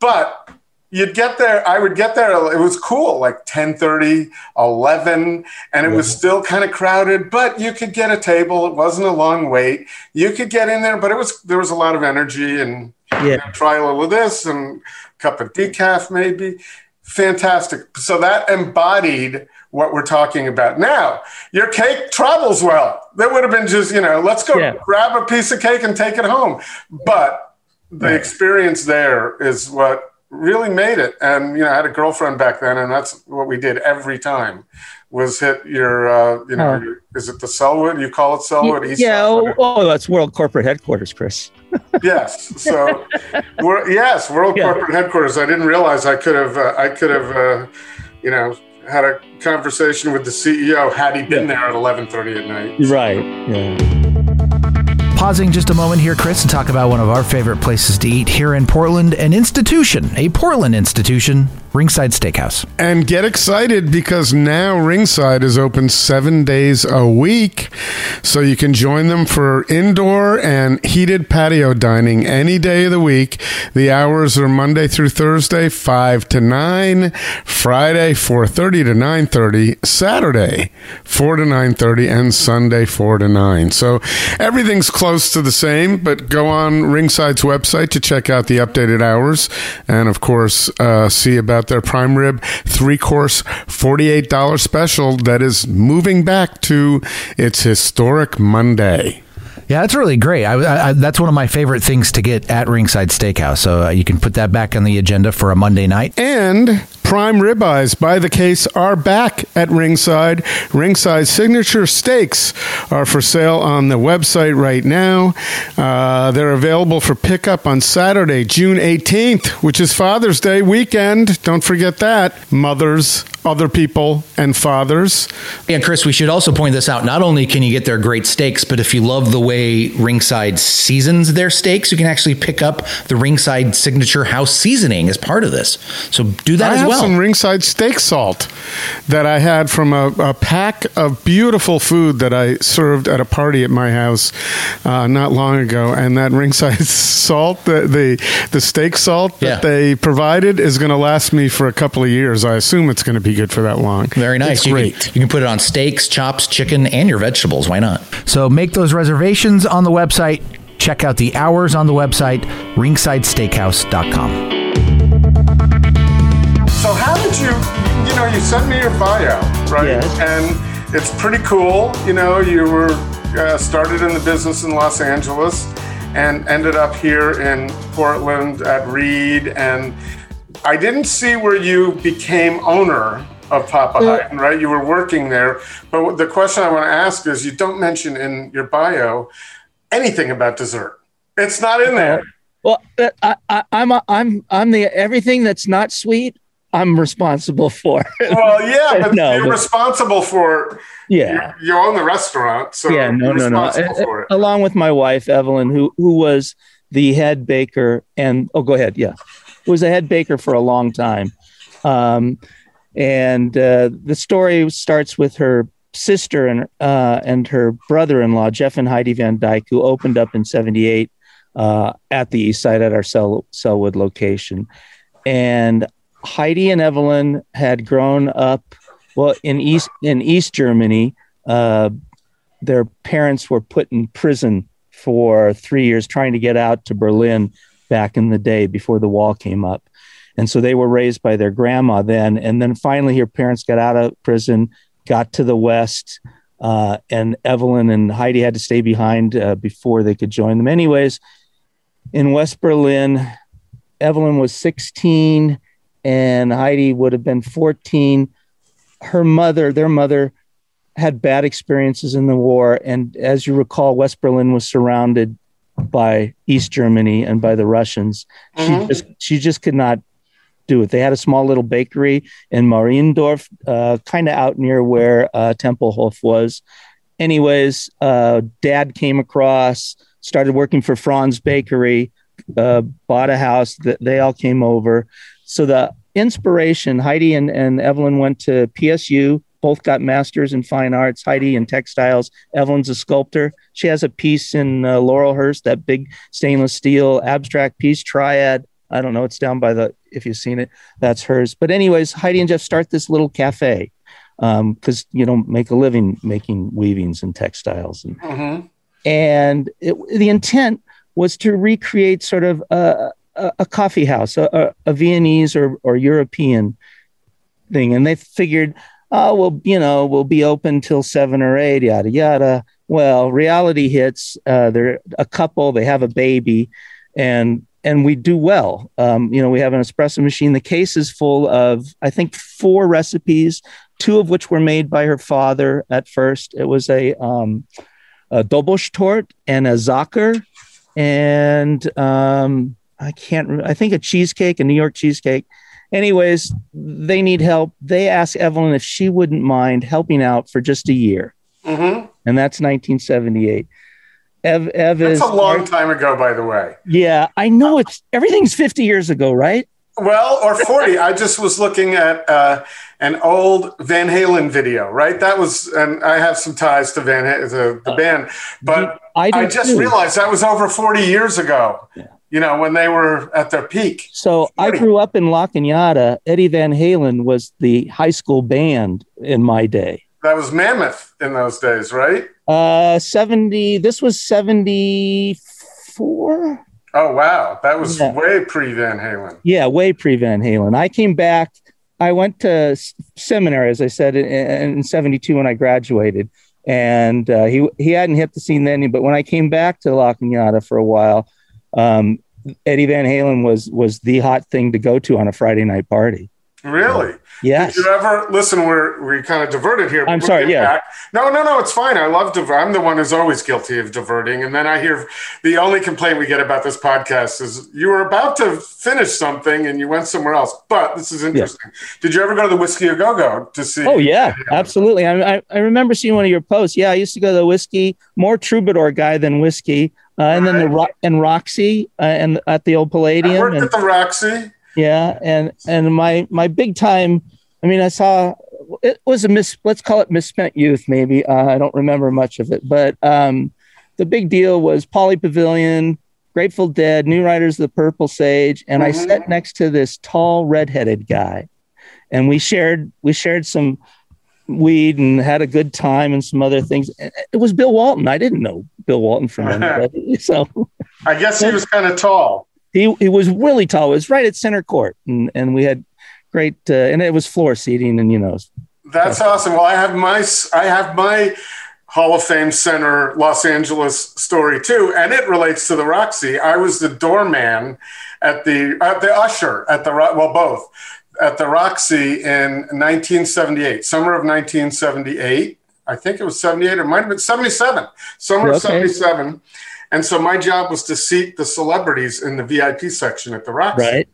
but you'd get there i would get there it was cool like 10 30 11 and it was still kind of crowded but you could get a table it wasn't a long wait you could get in there but it was there was a lot of energy and yeah. Try a little of this and a cup of decaf maybe. Fantastic. So that embodied what we're talking about. Now, your cake travels well. That would have been just, you know, let's go yeah. grab a piece of cake and take it home. But the experience there is what really made it. And you know, I had a girlfriend back then, and that's what we did every time was hit your, uh, you know, your, is it the Selwood? You call it Sellwood? East yeah. Oh, oh, that's World Corporate Headquarters, Chris. Yes. So, we're, yes, World yeah. Corporate Headquarters. I didn't realize I could have, uh, I could have, uh, you know, had a conversation with the CEO had he been yeah. there at 11:30 at night. Right. Yeah. Pausing just a moment here, Chris, to talk about one of our favorite places to eat here in Portland, an institution, a Portland institution, Ringside Steakhouse. And get excited because now Ringside is open seven days a week. So you can join them for indoor and heated patio dining any day of the week. The hours are Monday through Thursday, 5 to 9, Friday, 4.30 to 9.30, Saturday, 4 to 9.30, and Sunday, 4 to 9. So everything's close to the same, but go on Ringside's website to check out the updated hours and, of course, uh, see about their prime rib three course $48 special that is moving back to its historic Monday. Yeah, that's really great. I, I, that's one of my favorite things to get at Ringside Steakhouse. So uh, you can put that back on the agenda for a Monday night. And prime ribeyes by the case are back at Ringside. Ringside signature steaks are for sale on the website right now. Uh, they're available for pickup on Saturday, June 18th, which is Father's Day weekend. Don't forget that. Mothers other people and fathers. And Chris, we should also point this out. Not only can you get their great steaks, but if you love the way Ringside seasons their steaks, you can actually pick up the Ringside signature house seasoning as part of this. So do that I as well. Some Ringside steak salt that I had from a, a, pack of beautiful food that I served at a party at my house uh, not long ago, and that Ringside (laughs) salt, the the, the steak salt that yeah. they provided, is going to last me for a couple of years. I assume it's going to be be good for that long. Very nice. It's you great. Can, you can put it on steaks, chops, chicken, and your vegetables. Why not? So make those reservations on the website. Check out the hours on the website, ringsidesteakhouse.com. you sent me your bio, right? Yes. And it's pretty cool. You know, you were uh, started in the business in Los Angeles and ended up here in Portland at Reed and I didn't see where you became owner of Papa Haydn, right? You were working there. But the question I want to ask is you don't mention in your bio anything about dessert. It's not in there. Well, uh, I, I, I'm a, I'm I'm the everything that's not sweet. I'm responsible for. well, (laughs) yeah, but no, you're but, responsible for. Yeah, you, own the restaurant, so yeah, no, no, no. Along with my wife Evelyn, who who was the head baker, and oh, go ahead, yeah was a head baker for a long time. Um, and uh, the story starts with her sister and uh, and her brother-in-law Jeff and Heidi Van Dyke, who opened up in '78 uh, at the East Side at our Sell- Sellwood location. And Heidi and Evelyn had grown up well in East in East Germany. Uh, their parents were put in prison for three years, trying to get out to Berlin back in the day before the wall came up. And so they were raised by their grandma then. And then finally, her parents got out of prison, got to the West, uh, and Evelyn and Heidi had to stay behind uh, before they could join them. Anyways, in West Berlin, Evelyn was 16 and Heidi would have been 14. Her mother, their mother, had bad experiences in the war. And as you recall, West Berlin was surrounded by East Germany and by the Russians. Mm-hmm. She just she just could not do it. They had a small little bakery in Mariendorf, uh, kind of out near where uh, Tempelhof was. Anyways, uh, dad came across, started working for Franz Bakery, uh, bought a house. That they all came over. So the inspiration, Heidi and, and Evelyn went to PSU both got masters in fine arts. Heidi in textiles. Evelyn's a sculptor. She has a piece in uh, Laurelhurst, that big stainless steel abstract piece, Triad. I don't know. It's down by the, if you've seen it, that's hers. But, anyways, Heidi and Jeff start this little cafe because um, you know make a living making weavings and textiles and mm-hmm. and it, the intent was to recreate sort of a, a, coffee house a, a, Viennese or, or European thing and they figured oh, well, you know, we'll be open till seven or eight, yada, yada. Well, reality hits. Uh, they're a couple, they have a baby, and and we do well. Um, you know, we have an espresso machine. The case is full of, I think, four recipes, two of which were made by her father at first. It was a, um, a Dobos and a Sacher, and um, I can't, re- I think a cheesecake, a New York cheesecake. Anyways, they need help. They asked Evelyn if she wouldn't mind helping out for just a year. Mm-hmm. And that's 1978. Ev, Ev That's is a long time ago, by the way. yeah, I know it's everything's 50 years ago, right? Well, or 40. I just was looking at uh, an old Van Halen video, right? That was, and I have some ties to Van Halen, the, the band, but I I just too. realized that was over 40 years ago, Yeah. You know, when they were at their peak. So I grew up in La Cañada. Eddie Van Halen was the high school band in my day. That was Mammoth in those days, right? Uh 70 this was 74. Oh, wow. That was Yeah. way pre Van Halen. Yeah, way pre Van Halen. I came back I went to seminary as I said in, in 72 when I graduated and uh, he he hadn't hit the scene then but when I came back to La Cañada for a while um, Eddie Van Halen was was the hot thing to go to on a Friday night party. Really? Yes. Did you ever listen? We're we kind of diverted here. I'm sorry, yeah. back. No, no, no. It's fine. I love diver. I'm the one who's always guilty of diverting. And then I hear the only complaint we get about this podcast is you were about to finish something and you went somewhere else. But this is interesting. Did you ever go to the Whisky a Go Go to see? Oh yeah, absolutely. I, I I remember seeing one of your posts. Yeah, I used to go to the whiskey, more troubadour guy than whiskey, uh, and then the Ro- and Roxy uh, and at the old I Palladium, worked and at the Roxy. Yeah, and and my my big time. I mean, I saw it was a mis. Let's call it misspent youth. Maybe uh, I don't remember much of it, but um, the big deal was Pauley Pavilion, Grateful Dead, New Riders of the Purple Sage, and I Mhm. sat next to this tall redheaded guy, and we shared we shared some weed and had a good time and some other things. It was Bill Walton. I didn't know Bill Walton from anybody, (laughs) so I guess he was kind of tall. He he was really tall. It was right at center court, and and we had great uh, and it was floor seating, and you know, That's awesome. Well, I have my I have my Hall of Fame Center Los Angeles story too, and it relates to the Roxy. I was the doorman at the at the usher at the well both at the Roxy in 1978, summer of 1978. I think it was 78 or it might have been 77, summer of 77. And so my job was to seat the celebrities in the VIP section at the Roxy right?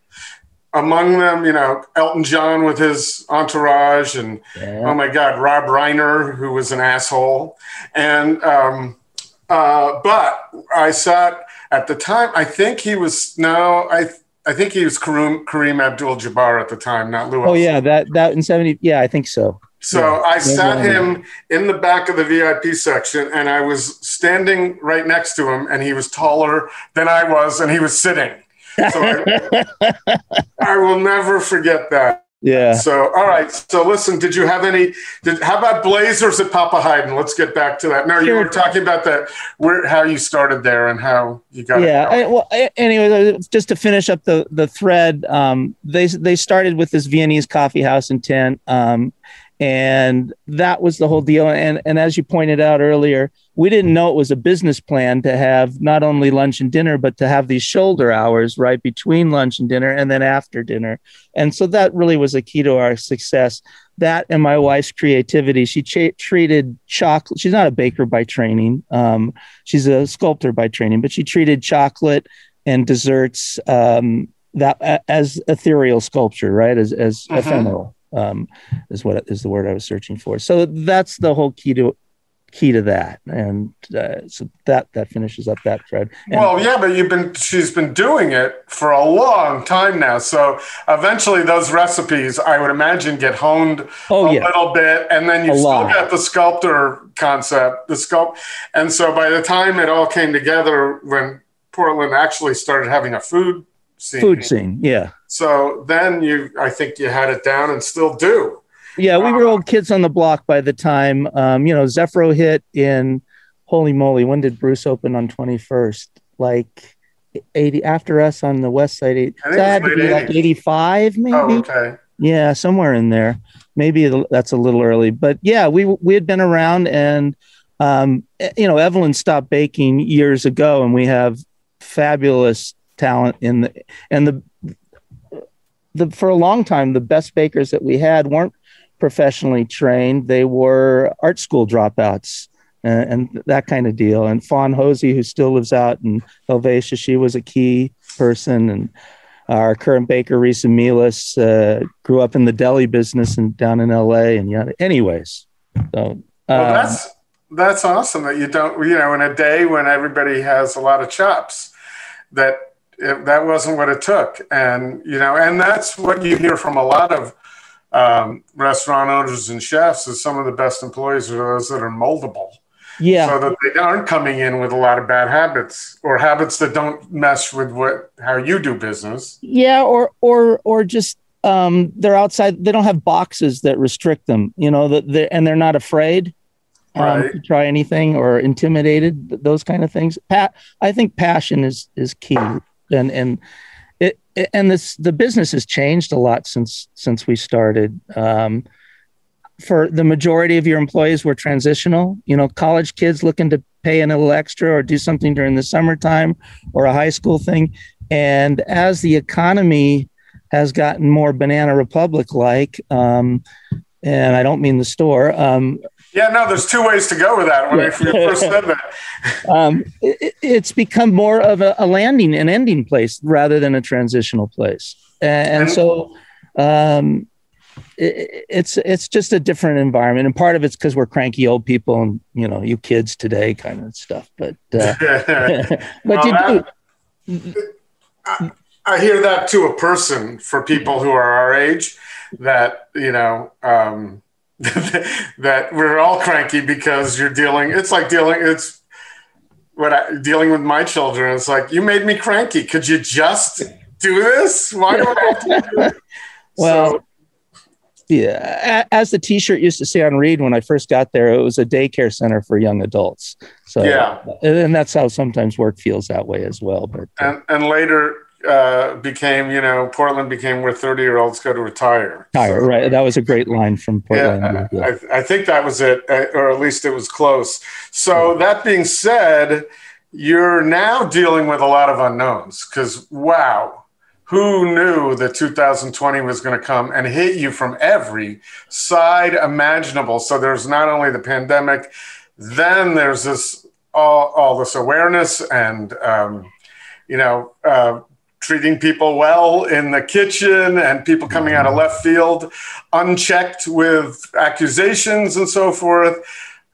among them, you know, Elton John with his entourage, and Yeah. oh my God, Rob Reiner, who was an asshole. And, um, uh, but I sat at the time, I think he was, no, I, I think he was Kareem, Kareem Abdul Jabbar at the time, not Lew Oh yeah, that that in seventy. Yeah, I think so. So Yeah. I sat him in the back of the VIP section, and I was standing right next to him, and he was taller than I was, and he was sitting. So I, (laughs) I will never forget that. Yeah. So, all right. So, listen. Did you have any? Did how about Blazers at Papa Haydn? Let's get back to that. No, you were talking about that. Where how you started there and how you got yeah. it. I, well, anyway, uh, just to finish up the the thread, um, they they started with this Viennese coffee house in tent, um, and that was the whole deal. And and as you pointed out earlier, we didn't know it was a business plan to have not only lunch and dinner, but to have these shoulder hours right between lunch and dinner, and then after dinner. And so that really was a key to our success. That and my wife's creativity. She cha- treated chocolate. She's not a baker by training. Um, she's a sculptor by training, but she treated chocolate and desserts um, that as ethereal sculpture, right? As as Mhm. ephemeral um, is what is the word I was searching for. So that's the whole key to key to that, and uh, so that that finishes up that thread. And- Well, yeah, but you've been she's been doing it for a long time now. So eventually, those recipes, I would imagine, get honed oh a yeah, little bit, and then you still lot. got the sculptor concept, the sculpt. And so by the time it all came together, when Portland actually started having a food scene, food scene, yeah. So then you, I think you had it down and still do. Yeah, we were old kids on the block by the time um, you know Zefiro hit in. Holy moly! When did Bruce open on twenty first? Like eighty after us on the west side. It I think it had to late be like eighty five, maybe. Oh, okay. Yeah, somewhere in there. Maybe that's a little early, but yeah, we we had been around, and um, you know, Evelyn stopped baking years ago, and we have fabulous talent in the and the the for a long time the best bakers that we had weren't professionally trained; they were art school dropouts. Uh, and that kind of deal. And Fawn Hosey, who still lives out in Helvetia, she was a key person. And our current baker, Risa Milas, uh, grew up in the deli business and down in LA. And yeah, anyways, so well, um, that's that's awesome that you don't, you know, in a day when everybody has a lot of chops, that it, that wasn't what it took, and you know, and that's what you hear from a lot of um, restaurant owners and chefs is some of the best employees are those that are moldable. Yeah. So that they aren't coming in with a lot of bad habits or habits that don't mesh with what how you do business. Yeah, or or or just um, they're outside. They don't have boxes that restrict them. You know that, they and they're not afraid um, right. to try anything or intimidated. Those kind of things. Pat, I think passion is is key, and and it, and this the business has changed a lot since since we started. Um, for the majority of your employees were transitional. You know, college kids looking to pay in a little extra or do something during the summertime or a high school thing. And as the economy has gotten more Banana Republic like, um, and I don't mean the store. Um, yeah, no, there's two ways to go with that. When I first said that, (laughs) um, it, it's become more of a, a, landing and ending place rather than a transitional place, and, and so um, it, it's it's just a different environment, and part of it's because we're cranky old people, and you know, you kids today, kind of stuff. But uh, (laughs) (laughs) but you do. I, I hear that to a person for people who are our age that you know um, (laughs) that we're all cranky because you're dealing it's like dealing it's what I, dealing with my children. It's like you made me cranky. Could you just do this? Why do i have to do it? (laughs) Well so, yeah as the t-shirt used to say on reed when i first got there it was a daycare center for young adults. So yeah. and that's how sometimes work feels that way as well but uh, and, and later uh, became, you know, Portland became where 30 year olds go to retire. Retire, so, right. That was a great line from Portland. Yeah, I, I, think that was it, uh, or at least it was close. So, yeah. that being said, you're now dealing with a lot of unknowns because, wow, who knew that 2020 was going to come and hit you from every side imaginable? So, there's not only the pandemic, then there's this all, all this awareness and, um, you know, uh, treating people well in the kitchen and people coming out of left field unchecked with accusations and so forth.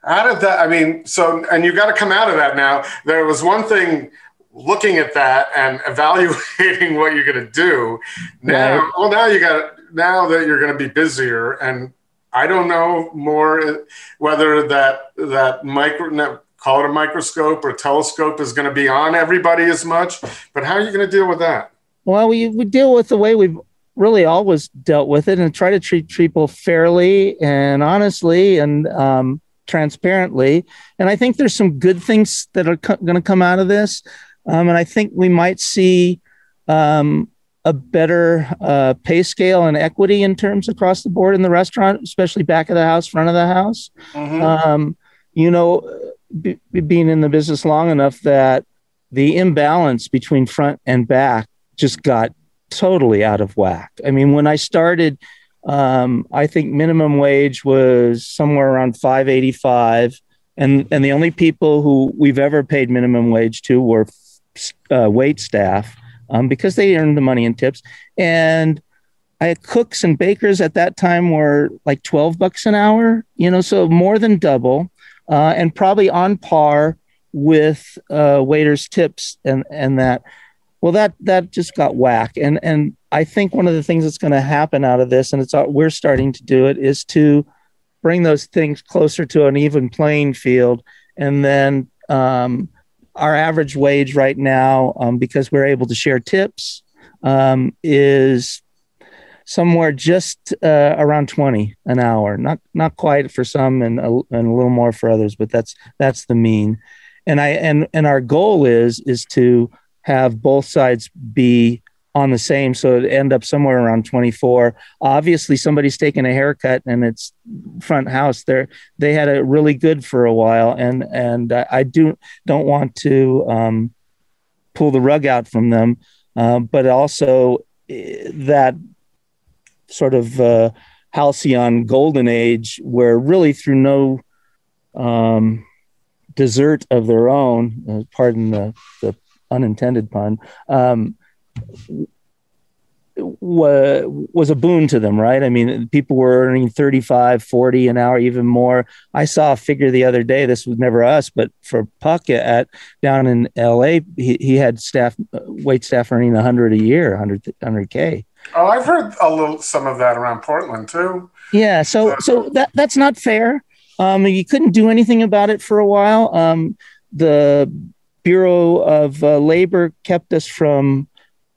Out of that? I mean, so, and you got to come out of that now. There was one thing looking at that and evaluating (laughs) what you're going to do. Now, right. well, now you got, now that you're going to be busier and I don't know more whether that, that micro, call it a microscope or telescope is going to be on everybody as much. But how are you going to deal with that? Well, we, we deal with the way we've really always dealt with it and try to treat people fairly and honestly and um, transparently. And I think there's some good things that are co- going to come out of this. Um, and I think we might see um, a better uh, pay scale and equity in terms across the board in the restaurant, especially back of the house, front of the house. Mm-hmm. Um, you know, being in the business long enough that the imbalance between front and back just got totally out of whack. I mean, when I started, um, I think minimum wage was somewhere around 585 and and the only people who we've ever paid minimum wage to were uh, wait staff um, because they earned the money in tips and I had cooks and bakers at that time were like 12 bucks an hour, you know, so more than double uh, and probably on par with uh, waiters' tips and and that. Well, that that just got whack, and and I think one of the things that's going to happen out of this, and it's we're starting to do it, is to bring those things closer to an even playing field, and then um, our average wage right now, um, because we're able to share tips, um, is somewhere just uh, around 20 an hour. Not not quite for some and a, and a little more for others but that's that's the mean. And i and and our goal is is to have both sides be on the same so it end up somewhere around 24 obviously somebody's taking a haircut and it's front house. There they had it really good for a while and and i do don't want to um pull the rug out from them, uh, but also uh, that sort of uh, halcyon golden age where really through no um, desert of their own, uh, pardon the, the unintended pun, um, was a boon to them, right? I mean, people were earning 35, 40 an hour, even more. I saw a figure the other day. This was never us, but for Puck at down in LA, he, he had staff, wait staff earning 100 a year, 100, 100K. Oh, I've heard a little, some of that around Portland too. Yeah. So, so that, that's not fair. Um, you couldn't do anything about it for a while. Um, the Bureau of uh, Labor kept us from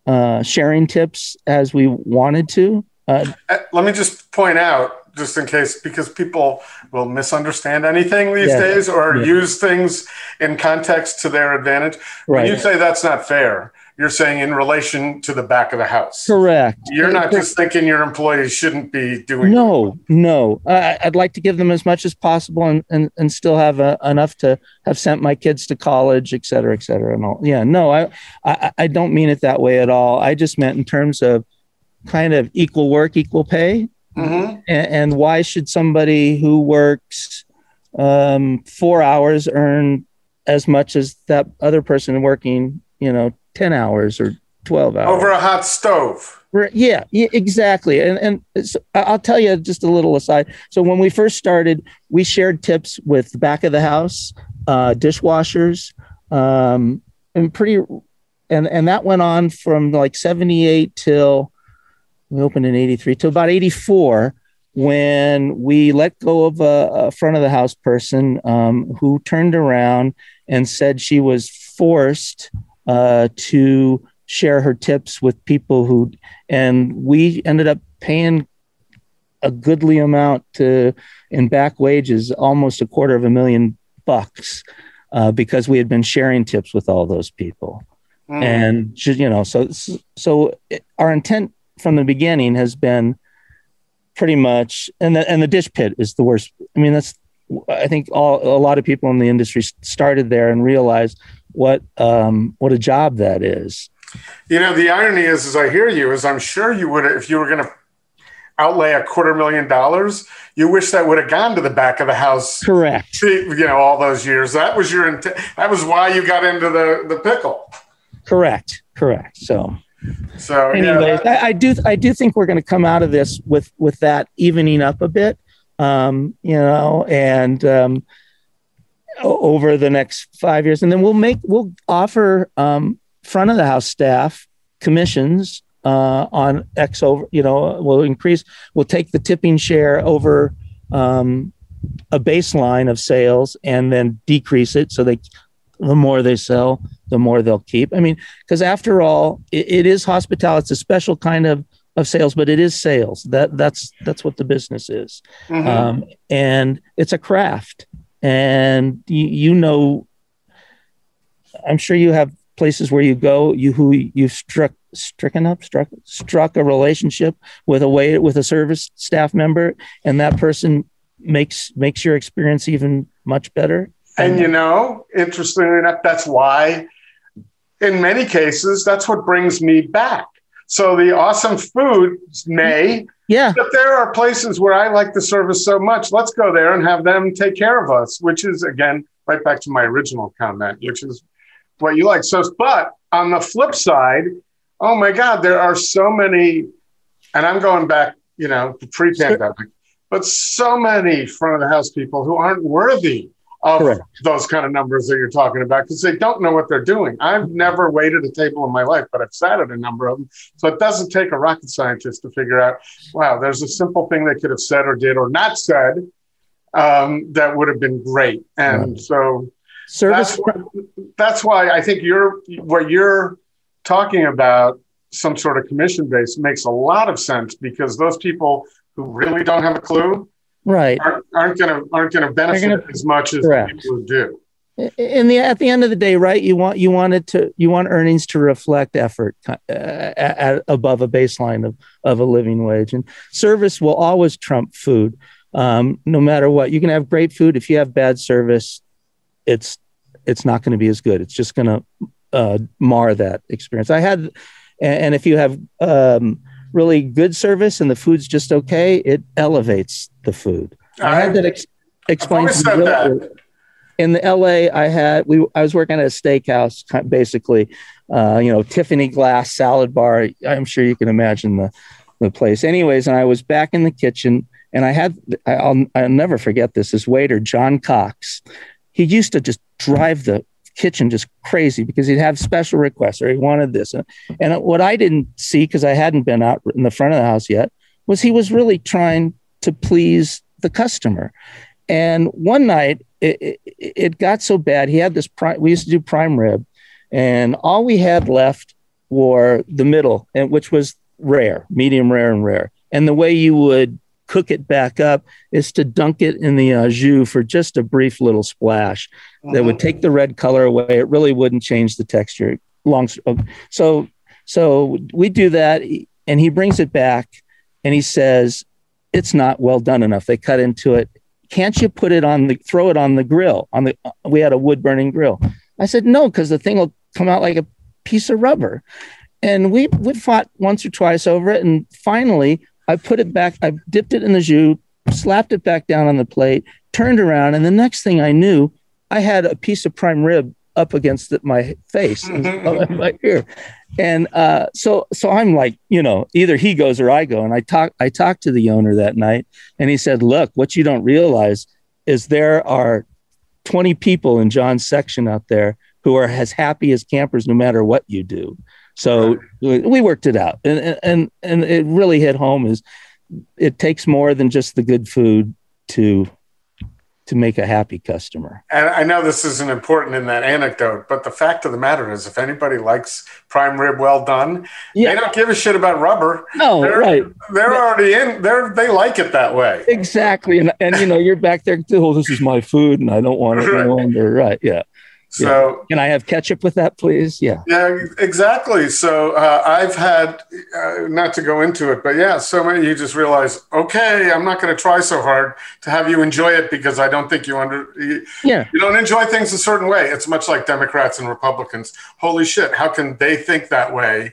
uh, sharing tips as we wanted to. Uh, uh, Let me just point out, just in case, because people will misunderstand anything these Yeah. days or Yeah. use things in context to their advantage. When Right. you say that's not fair, you're saying in relation to the back of the house. correct. You're not just thinking your employees shouldn't be doing. No, no. I, I'd like to give them as much as possible and, and, and still have uh enough to have sent my kids to college, et cetera, et cetera. And all. Yeah, no, I, I, I don't mean it that way at all. I just meant in terms of kind of equal work, equal pay. Mhm. and, and why should somebody who works um, four hours earn as much as that other person working you know 10 hours or 12 hours. Over a hot stove. Yeah, yeah exactly. And and I- i'll tell you just a little aside. So when we first started we shared tips with the back of the house uh, dishwashers um, and pretty and and that went on from like 78 till we opened in 83 to about 84 when we let go of a, a front of the house person um, who turned around and said she was forced uh, to share her tips with people who and we ended up paying a goodly amount to in back wages almost a quarter of a million bucks uh, because we had been sharing tips with all those people Mm. and you know so so our intent from the beginning has been pretty much and the and the dish pit is the worst i mean that's i think all a lot of people in the industry started there and realized what um what a job that is You know, the irony is, as I hear you, is I'm sure you would, if you were going to outlay a quarter million dollars, you wish that would have gone to the back of the house. correct You know, all those years. That was your intent. That was why you got into the the pickle. correct correct so So anyways yeah, I, I do i do think we're going to come out of this with with that evening up a bit um you know and um over the next five years. And then we'll make we'll offer um front of the house staff commissions uh on x over you know we'll increase we'll take the tipping share over um a baseline of sales and then decrease it. So they the more they sell the more they'll keep. I mean because after all it, it is hospitality. It's a special kind of of sales but it is sales. That that's that's what the business is. Mhm. um, and it's a craft and you, you know i'm sure you have places where you go you who you've struck stricken up struck struck a relationship with a way with a service staff member and that person makes makes your experience even much better and you know, interestingly enough, that's why, in many cases, that's what brings me back. So the awesome food may, yeah but there are places where I like the service so much. Let's go there and have them take care of us, which is again right back to my original comment, which is what you like. So, but on the flip side, oh my God, there are so many, and I'm going back, you know, pre-pandemic, but so many front of the house people who aren't worthy of Correct. those kind of numbers that you're talking about because they don't know what they're doing. I've never waited a table in my life, but I've sat at a number of them. So it doesn't take a rocket scientist to figure out, wow, there's a simple thing they could have said or did or not said um, that would have been great. And so service that's, why- that's why I think you're what you're talking about, some sort of commission base, makes a lot of sense because those people who really don't have a clue right aren't, to aren't going to benefit gonna- as much as Correct. people who do. in the at the end of the day right you want you want it to you want earnings to reflect effort uh, at, at above a baseline of of a living wage and service will always trump food um, no matter what you can have great food if you have bad service it's it's not going to be as good it's just going to uh, mar that experience. I had, and if you have um, really good service and the food's just okay, it elevates the food. I, I had that ex- explained to me in the LA, I had we I was working at a steakhouse, basically, uh, you know, Tiffany glass salad bar. I'm sure you can imagine the the place. Anyways, and I was back in the kitchen, and I had I'll I'll never forget this. This waiter, John Cox, he used to just drive the kitchen just crazy because he'd have special requests or he wanted this. And what I didn't see because I hadn't been out in the front of the house yet was he was really trying to please the customer. And one night it, it, it got so bad. He had this prime, we used to do prime rib, and all we had left were the middle, and which was rare, medium rare, and rare. And the way you would cook it back up is to dunk it in the uh, jus for just a brief little splash uh-huh. that would uh-huh. take the red color away. It really wouldn't change the texture. Long so so we do that, and he brings it back, and he says it's not well done enough. They cut into it. Can't you put it on the throw it on the grill on the uh, we had a wood burning grill. I said no because the thing will come out like a piece of rubber. And we we fought once or twice over it and finally i put it back i dipped it in the jus slapped it back down on the plate turned around and the next thing i knew i had a piece of prime rib up against my face my ear. And uh, so so i'm like you know either he goes or i go. And i talk i talked to the owner that night and he said look what you don't realize is there are 20 people in john's section out there who are as happy as campers no matter what you do. So we worked it out. And and and it really hit home is it takes more than just the good food to to make a happy customer. And I know this isn't important in that anecdote, but the fact of the matter is, if anybody likes prime rib well done, yeah. they don't give a shit about rubber. No, they're, right? They're already in. They're they like it that way. Exactly, and and you know you're back there. Oh, this is my food, and I don't want it. (laughs) right. No longer. Right? Yeah. So yeah. can I have ketchup with that, please? Yeah. Yeah, exactly. So uh, I've had, uh, not to go into it, but yeah, so many you just realize, okay, I'm not going to try so hard to have you enjoy it because I don't think you under, you, yeah, you don't enjoy things a certain way. It's much like Democrats and Republicans. Holy shit, how can they think that way?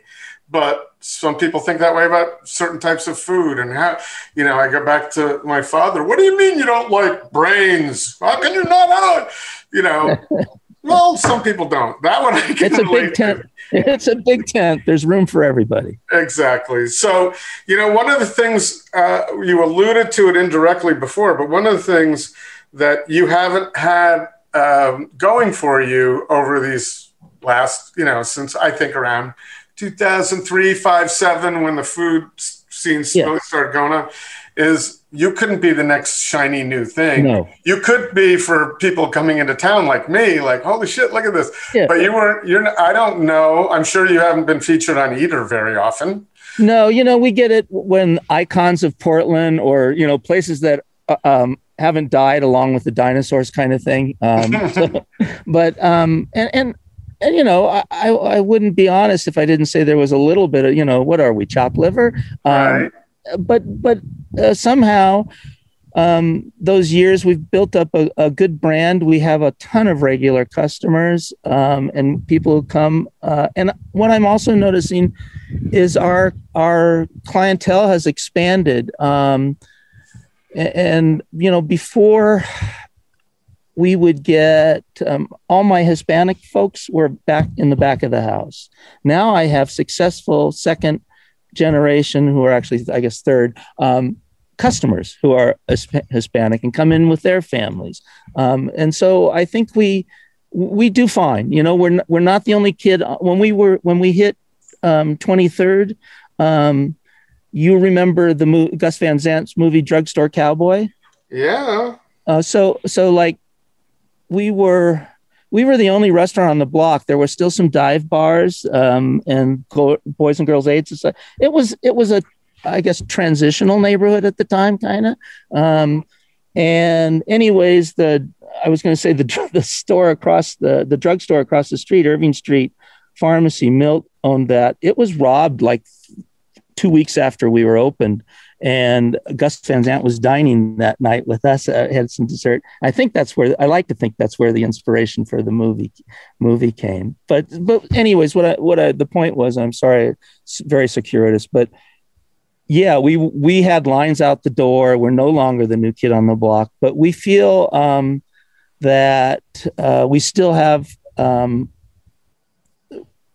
But some people think that way about certain types of food and how you know i go back to my father what do you mean you don't like brains how can you not have you know (laughs) Well, some people don't. That one I can It's a big tent. To. It's a big tent. There's room for everybody. Exactly. So, you know, one of the things uh, you alluded to it indirectly before, but one of the things that you haven't had um, going for you over these last, you know, since I think around 2003, 5, 7, when the food scene yeah. started going on, is you couldn't be the next shiny new thing. No. You could be for people coming into town like me, like, holy shit, look at this. Yeah. But you weren't, you're, I don't know. I'm sure you haven't been featured on Eater very often. No, you know, we get it when icons of Portland or, you know, places that uh, um, haven't died along with the dinosaurs kind of thing. Um, so, (laughs) but, um, and, and, and you know, I, I wouldn't be honest if I didn't say there was a little bit of, you know, what are we, chopped liver? Um, right but but uh, somehow um, those years we've built up a, a, good brand. We have a ton of regular customers um, and people who come. Uh, and what I'm also noticing is our our clientele has expanded. Um, and you know, before we would get um, all my Hispanic folks were back in the back of the house. Now I have successful second generation who are actually, I guess, third um, customers who are Hispanic and come in with their families. Um, and so I think we we do fine. You know, we're n- we're not the only kid. When we were when we hit um, 23rd, um, you remember the mo- Gus Van Sant's movie Drugstore Cowboy? Yeah. Uh, so so like we were we were the only restaurant on the block. There were still some dive bars um, and boys and girls aids. It was it was a I guess transitional neighborhood at the time, kind of. Um, and anyways, the I was going to say the the store across the the drugstore across the street, Irving Street Pharmacy, Milt owned that. It was robbed like two weeks after we were opened, and Gus Van Sant was dining that night with us. Uh, had some dessert. I think that's where I like to think that's where the inspiration for the movie movie came. But but anyways, what I what I the point was, I'm sorry, very circuitous, but yeah, we we had lines out the door. We're no longer the new kid on the block, but we feel um, that uh, we still have um,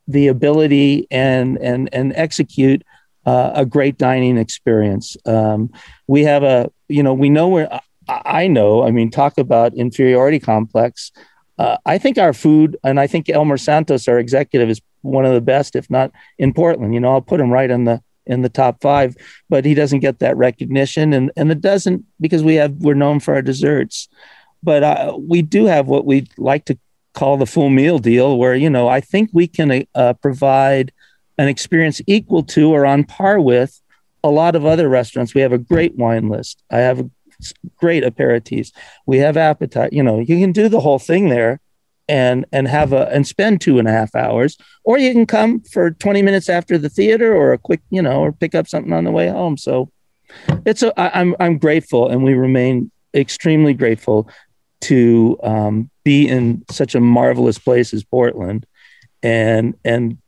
the ability and and and execute uh, a great dining experience. Um, we have a, you know, we know where I know. I mean, talk about inferiority complex. Uh, I think our food, and I think Elmer Santos, our executive, is one of the best, if not in Portland. You know, I'll put him right in the in the top five, but he doesn't get that recognition, and and it doesn't because we have we're known for our desserts, but uh, we do have what we like to call the full meal deal, where you know I think we can uh, provide an experience equal to or on par with a lot of other restaurants. We have a great wine list. I have great aperitifs. We have appetite. You know, you can do the whole thing there and and have a and spend two and a half hours, or you can come for 20 minutes after the theater or a quick, you know, or pick up something on the way home. So it's a I, I'm I'm grateful and we remain extremely grateful to um, be in such a marvelous place as Portland and and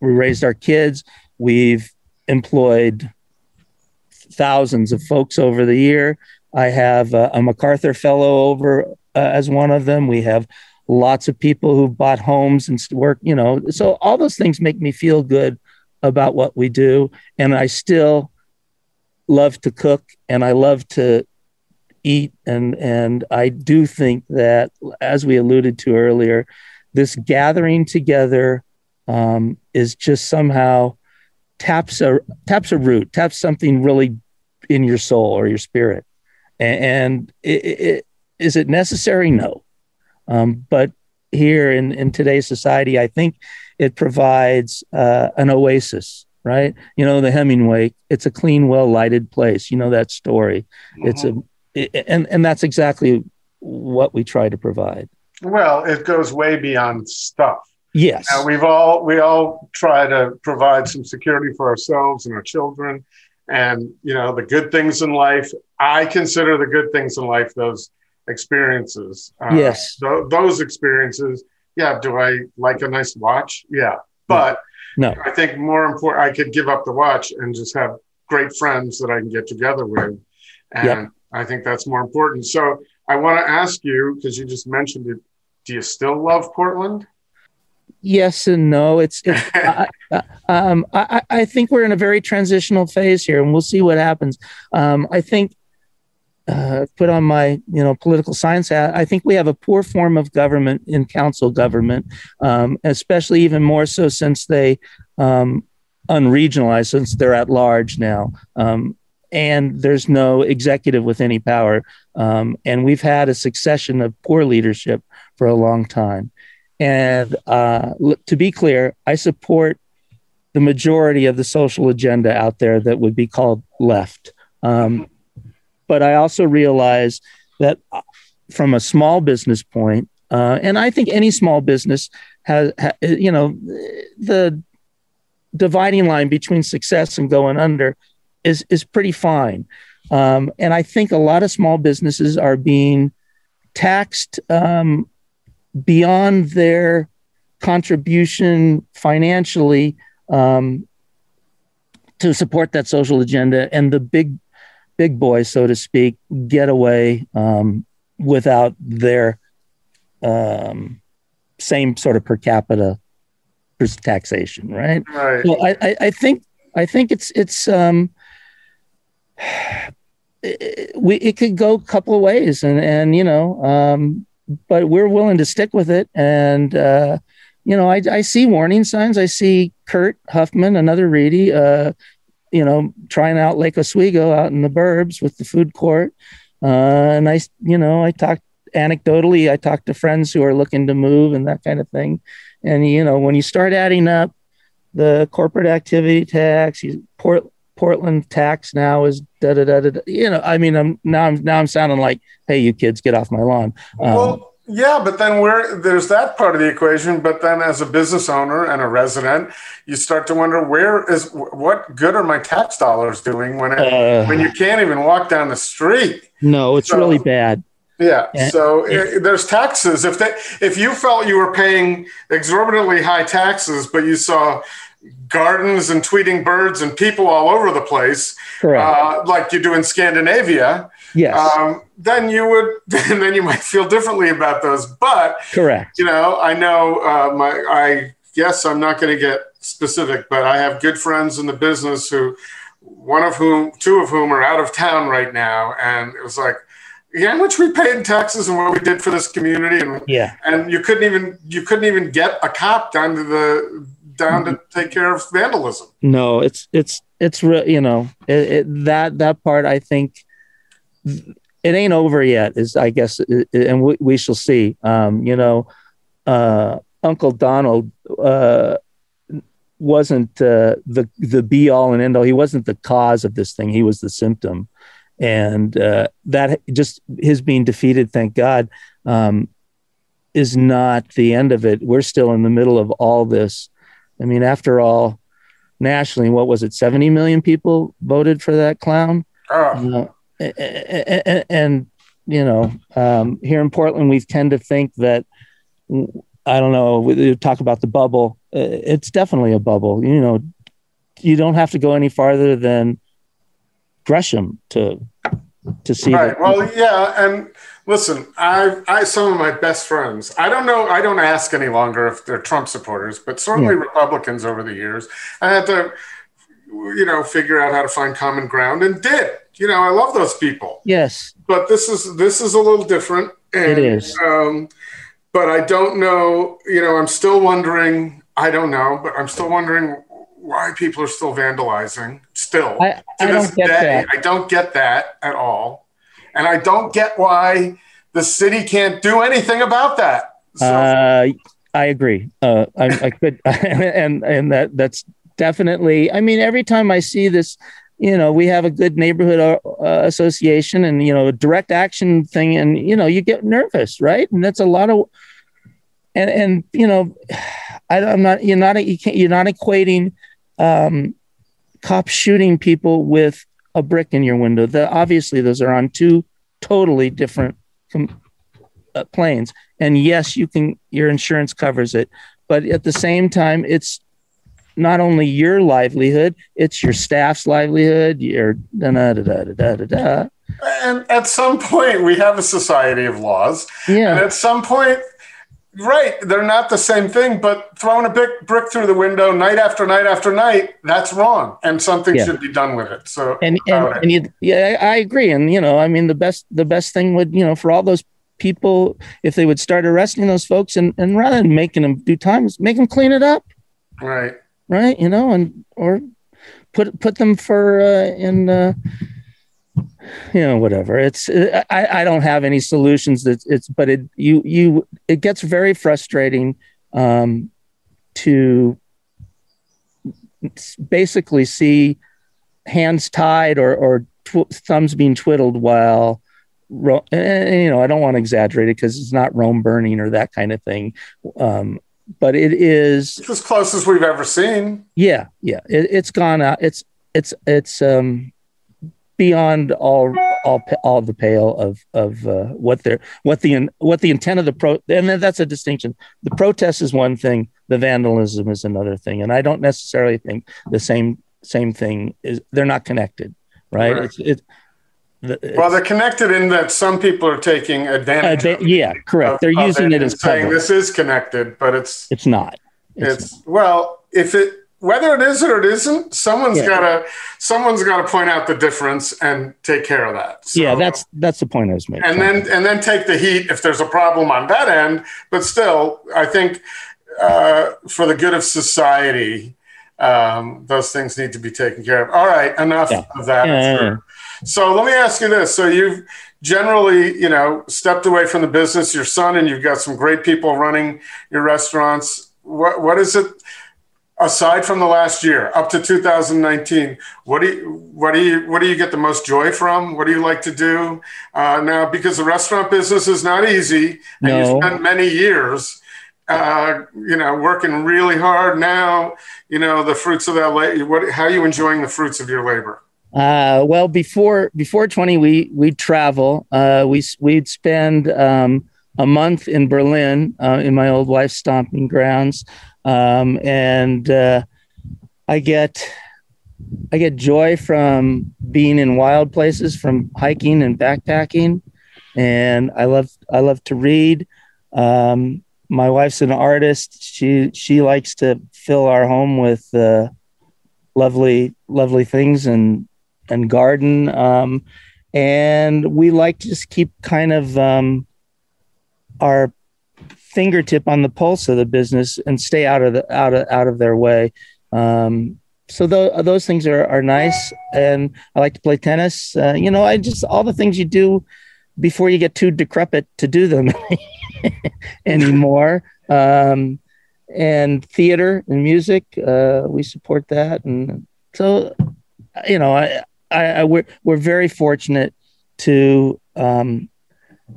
we raised our kids. We've employed thousands of folks over the year. I have a, a MacArthur Fellow over uh, as one of them. We have lots of people who've bought homes and work, you know. So all those things make me feel good about what we do. And I still love to cook and I love to eat. And, and I do think that, as we alluded to earlier, this gathering together um, is just somehow taps a taps a root, taps something really in your soul or your spirit. And, and it, it, is it necessary? No. Um, but here in, in today's society, I think it provides uh, an oasis, right? You know, the Hemingway, it's a clean, well lighted place. You know that story. Mm-hmm. It's a, it, and, and that's exactly what we try to provide. Well, it goes way beyond stuff. Yes. Now, we've all we all try to provide some security for ourselves and our children, and you know the good things in life. I consider the good things in life those experiences. Uh, yes. Th- those experiences. Yeah. Do I like a nice watch? Yeah. But no. I think more important, I could give up the watch and just have great friends that I can get together with, and yep. I think that's more important. So I want to ask you because you just mentioned it. Do you still love Portland? Yes and no. It's, it's (laughs) I, um, I, I, think we're in a very transitional phase here, and we'll see what happens. Um, I think uh, put on my you know political science hat. I think we have a poor form of government in council government, um, especially even more so since they um, unregionalized, since they're at large now. Um, and there's no executive with any power. Um, and we've had a succession of poor leadership for a long time. And uh, to be clear, I support the majority of the social agenda out there that would be called left. Um, but I also realize that uh, from a small business point, uh, and I think any small business has, ha, you know, the dividing line between success and going under is is pretty fine. Um, and I think a lot of small businesses are being taxed um, beyond their contribution financially um, to support that social agenda and the big big boys so to speak get away um, without their um, same sort of per capita taxation right? Right. So I, I, I think i think it's it's um (sighs) it, we, it could go a couple of ways and and you know um but we're willing to stick with it. And, uh, you know, I, I, see warning signs. I see Kurt Huffman, another Reedie, uh, you know, trying out Lake Oswego out in the burbs with the food court. Uh, and I, you know, I talked anecdotally, I talked to friends who are looking to move and that kind of thing. And, you know, when you start adding up the corporate activity tax, you, Port, Portland tax now is da da da da. You know, I mean, I'm now I'm now I'm sounding like, hey, you kids, get off my lawn. Um, well, Yeah, but then where there's that part of the equation, but then as a business owner and a resident, you start to wonder where is what good are my tax dollars doing when it, Uh. when you can't even walk down the street? No, it's So- really bad. Yeah. So i there's taxes. If they, if you felt you were paying exorbitantly high taxes, but you saw gardens and tweeting birds and people all over the place, uh, like you do in Scandinavia, yes. um, then you would (laughs) then you might feel differently about those. But correct. you know, I know uh, my I guess I'm not going to get specific, but I have good friends in the business who, one of whom, two of whom are out of town right now, and it was like, yeah, how much we paid in taxes and what we did for this community, and Yeah. and you couldn't even you couldn't even get a cop down to the down to take care of vandalism. No, it's it's it's re- you know it, it, that that part. I think it ain't over yet. Is I guess, it- and we, we shall see. Um, you know, uh, Uncle Donald uh, wasn't uh, the the be all and end all. He wasn't the cause of this thing. He was the symptom, and uh, that just his being defeated. Thank God. Um, is not the end of it. We're still in the middle of all this. I mean, after all, nationally, what was it? 70 million people voted for that clown. Oh, Uh, a- a- a- and, you know, um, here in Portland, we tend to think that, I don't know, we talk about the bubble. Uh, It's definitely a bubble. You know, you don't have to go any farther than Gresham to to see right. that. Well, yeah, and listen, I I some of my best friends. I don't know. I don't ask any longer if they're Trump supporters, but certainly Republicans over the years. I had to, you know, figure out how to find common ground, and did. You know, I love those people, yes, but this is this is a little different. And, It is. Um, but I don't know. You know, I'm still wondering. I don't know, but I'm still wondering why people are still vandalizing. Still, I, to I this don't get day, that. I don't get that at all. And I don't get why the city can't do anything about that. So, Uh, I agree. Uh, I, I could, (laughs) and and that that's definitely. I mean, every time I see this, you know, we have a good neighborhood uh, association, and you know, a direct action thing, and you know, you get nervous, right? And that's a lot of, and and you know, (sighs) I, I'm not. You're not. You can't. You're not equating um, cops shooting people with a brick in your window. The, obviously, those are on two totally different com- uh, planes and yes you can your insurance covers it but at the same time it's not only your livelihood it's your staff's livelihood your da da da da da da and at some point, we have a society of laws. And yeah at some point, right, they're not the same thing, but throwing a brick, brick through the window night after night after night, that's wrong. And something Yeah. should be done with it. So, and and, and you, yeah I I agree and you know I mean the best the best thing would you know for all those people if they would start arresting those folks and and rather than making them do time make them clean it up right. right you know and or put put them for uh, in uh, you know whatever it's i i don't have any solutions that it's but it you you it gets very frustrating um to basically see hands tied or or tw- thumbs being twiddled while ro- and, you know i don't want to exaggerate it because it's not rome burning or that kind of thing um but it is It's as close as we've ever seen. yeah, yeah. It, it's gone out. It's it's it's um beyond all all all the pale of of uh, what they're what the what the intent of the pro and that's a distinction. The protest is one thing. The vandalism is another thing. And I don't necessarily think the same same thing is. They're not connected, right? Right. It's it. The, Well, they're connected in that some people are taking uh, advantage. they- of- yeah, correct. of- They're of using it as saying cover. this is connected, but it's It's not. it's, well, if it whether it is or it isn't, someone's Yeah. gotta someone's gotta point out the difference and take care of that. So- yeah, that's that's the point I was making. and then and then take the heat if there's a problem on that end. But still, I think uh, for the good of society, um, those things need to be taken care of. All right, enough Yeah. of that. Yeah. So let me ask you this: So you've generally, you know, stepped away from the business. Your son and you've got some great people running your restaurants. What what is it? Aside from the last year up to 2019 what do you what do you what do you get the most joy from what do you like to do uh, now because the restaurant business is not easy and No. you spent many years uh, you know working really hard now you know the fruits of that what how are you enjoying the fruits of your labor Uh, well, before before twenty, we we'd travel. Uh, we we'd spend um, a month in Berlin uh, in my old wife's stomping grounds, um, and uh, I get I get joy from being in wild places, from hiking and backpacking, and I love I love to read. Um, my wife's an artist. She she likes to fill our home with uh, lovely lovely things and and garden. Um, and we like to just keep kind of um, our fingertip on the pulse of the business and stay out of the out of out of their way. Um, so tho- those things are are nice. And I like to play tennis. Uh, you know, I just all the things you do before you get too decrepit to do them (laughs) anymore. Um, and theater and music, uh, we support that. And so, you know, I, I, I we're we're very fortunate to um,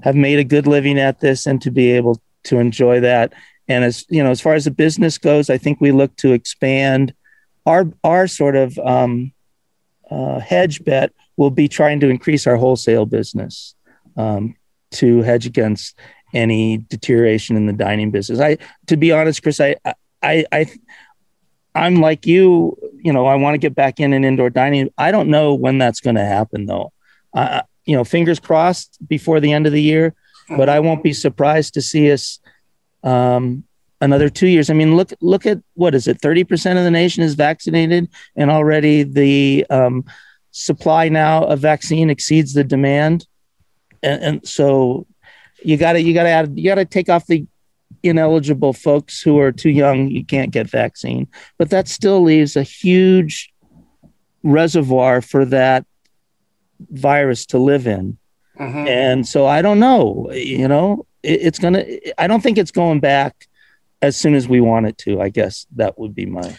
have made a good living at this and to be able to enjoy that. And as you know, as far as the business goes, I think we look to expand our our sort of um, uh, hedge bet will be trying to increase our wholesale business um, to hedge against any deterioration in the dining business. I, to be honest, Chris, I, I, I, I'm like you. You know, I want to get back in an indoor dining. I don't know when that's going to happen, though. Uh, you know, fingers crossed before the end of the year. But I won't be surprised to see us um, another two years. I mean, look look at what is it? Thirty percent of the nation is vaccinated, and already the um, supply now of vaccine exceeds the demand, and, and so you got to you got to add you got to take off the ineligible folks who are too young you can't get vaccine but that still leaves a huge reservoir for that virus to live in Mhm. and so i don't know you know it, it's gonna i don't think it's going back as soon as we want it to i guess that would be my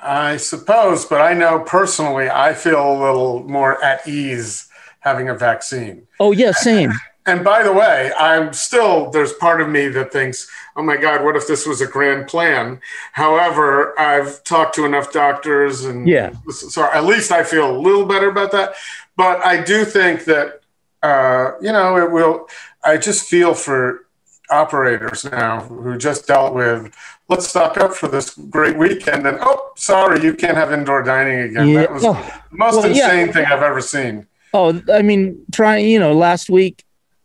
I suppose, but I know personally, I feel a little more at ease having a vaccine. oh yeah same And by the way, I'm still, there's part of me that thinks, oh my God, what if this was a grand plan? However, I've talked to enough doctors and Yeah. so at least I feel a little better about that. But I do think that, uh, you know, it will, I just feel for operators now who just dealt with, let's stock up for this great weekend and, oh, sorry, you can't have indoor dining again. Yeah. That was the most well, yeah. insane thing I've ever seen. Oh, I mean, trying. You know, last week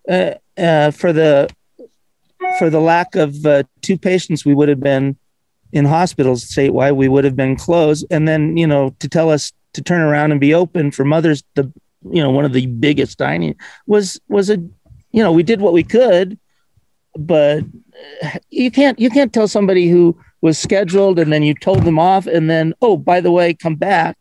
uh, uh, for the for the lack of uh, two patients, we would have been in hospitals statewide. We would have been closed, and then you know to tell us to turn around and be open for mothers. The you know one of the biggest dining was was a you know we did what we could, but uh, you can't you can't tell somebody who was scheduled and then you told them off and then oh by the way come back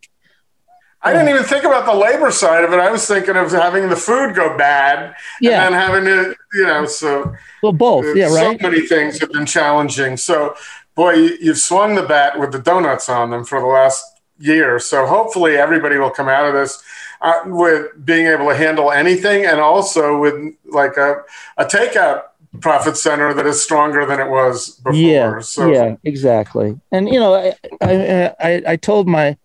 I didn't even think about the labor side of it. I was thinking of having the food go bad Yeah. and then having to, you know, so well both yeah right so many things have been challenging. So, boy, you've swung the bat with the donuts on them for the last year. So, hopefully, everybody will come out of this uh, with being able to handle anything and also with like a, a takeout profit center that is stronger than it was before. yeah so, yeah exactly and you know I, I i i told my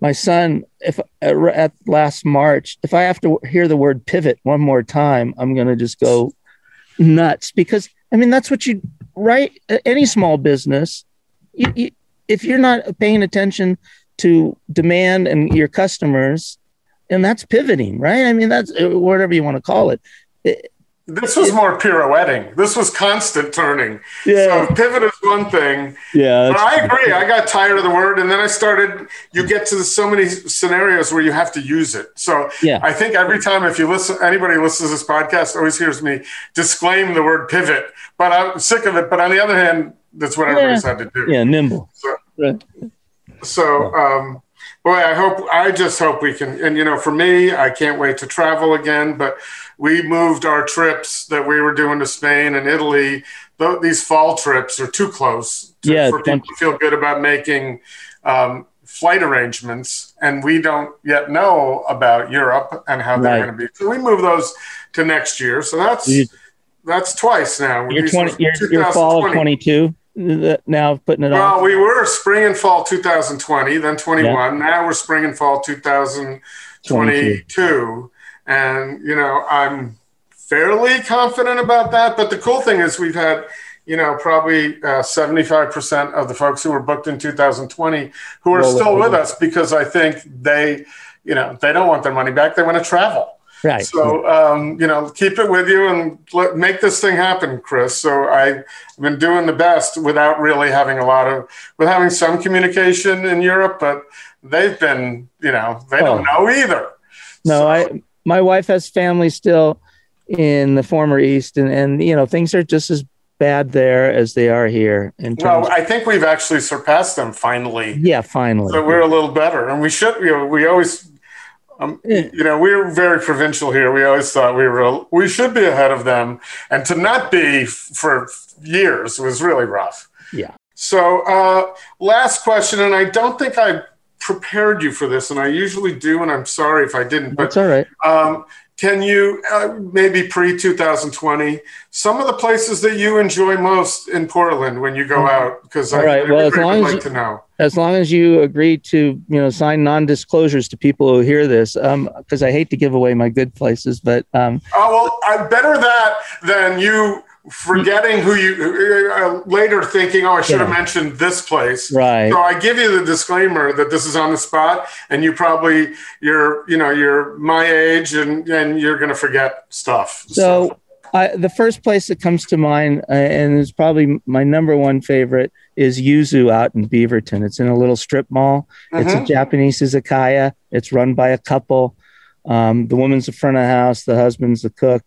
my son if uh, at last march if i have to hear the word pivot one more time i'm going to just go nuts because i mean that's what you right any small business you, you, if you're not paying attention to demand and your customers and that's pivoting right i mean that's uh, whatever you want to call it It- This was more pirouetting. This was constant turning. Yeah. So pivot is one thing. yeah But I agree. I got tired of the word, and then I started. You get to so many scenarios where you have to use it. So Yeah. I think every time, if you listen, anybody who listens to this podcast always hears me disclaim the word pivot. But I'm sick of it. But on the other hand, that's what everybody's had to do. yeah nimble So, right. so um, Boy, I hope, I just hope we can. And, you know, for me, I can't wait to travel again, but we moved our trips that we were doing to Spain and Italy. Th- these fall trips are too close to, Yeah, for people to feel good about making um, flight arrangements. And we don't yet know about Europe and how they're going to be. So we move those to next year. So that's, You- that's twice now. Your These twenty, were your, your fall of 2020. Now putting it Well, on. we were spring and fall 2020, then 21. Now we're spring and fall 2022. And, you know, I'm fairly confident about that. But the cool thing is, we've had, you know, probably uh, 75% of the folks who were booked in 2020 who are Roll still with us because I think they, you know, they don't want their money back. They want to travel. Right. So, um, you know, keep it with you and let, make this thing happen, Chris. So I've been doing the best without really having a lot of, with having some communication in Europe, but they've been, you know, they don't know either. No, So- I my wife has family still in the former East, and and you know things are just as bad there as they are here. In terms, Well, I think we've actually surpassed them finally. yeah, finally. So we're a little better, and we should. You know, we always, um, you know, we're very provincial here. We always thought we were, we should be ahead of them, and to not be f- for years was really rough. Yeah. So, uh, last question, and I don't think I prepared you for this, and I usually do, and I'm sorry if I didn't, but That's all right. um, can you uh, maybe pre 2020 some of the places that you enjoy most in Portland when you go out? Because I right, well, as long would as like you- to know. As long as you agree to you know sign non-disclosures to people who hear this, because I hate to give away my good places, but um, Oh well, I better that than you forgetting who you uh, later thinking. Oh, I should have Yeah. mentioned this place. right. So I give you the disclaimer that this is on the spot, and you probably you're you know you're my age, and and you're gonna forget stuff. So, I, the first place that comes to mind, uh, and is probably my number one favorite, is Yuzu out in Beaverton. It's in a little strip mall. It's a Mhm. Japanese izakaya. It's run by a couple. Um, the woman's the front of the house. The husband's the cook.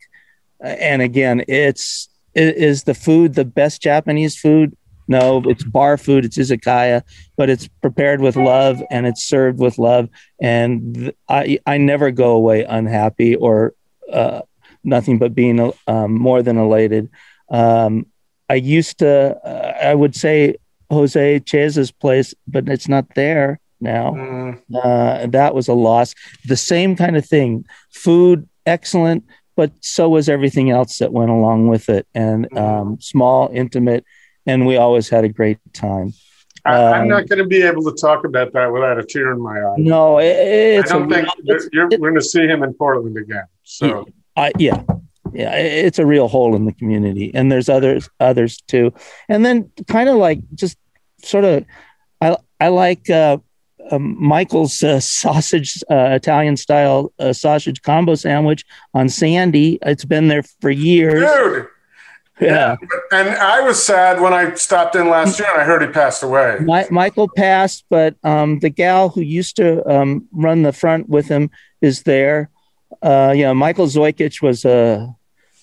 Uh, And again, it's is the food the best Japanese food? No, it's bar food. It's izakaya, but it's prepared with love and it's served with love. And I I never go away unhappy or uh, nothing but being um, more than elated. Um, I used to, uh, I would say Jose Chesa's place, but it's not there now. Mm, Uh, that was a loss. The same kind of thing. Food, excellent, but so was everything else that went along with it. And um, small, intimate, and we always had a great time. I, I'm Um, not going to be able to talk about that without a tear in my eye. No, it, I it's a don't think it's- you're, we're going to see him in Portland again. So I, yeah, yeah, it's a real hole in the community, and there's others, others too. And then kind of like just sort of, I I like uh, um, Michael's uh, sausage uh, Italian style uh, sausage combo sandwich on Sandy. It's been there for years. dude, Yeah, and I was sad when I stopped in last year and I heard he passed away. Mi- Michael passed, but um, the gal who used to um, run the front with him is there. Uh, yeah, Michael Zoikich was a,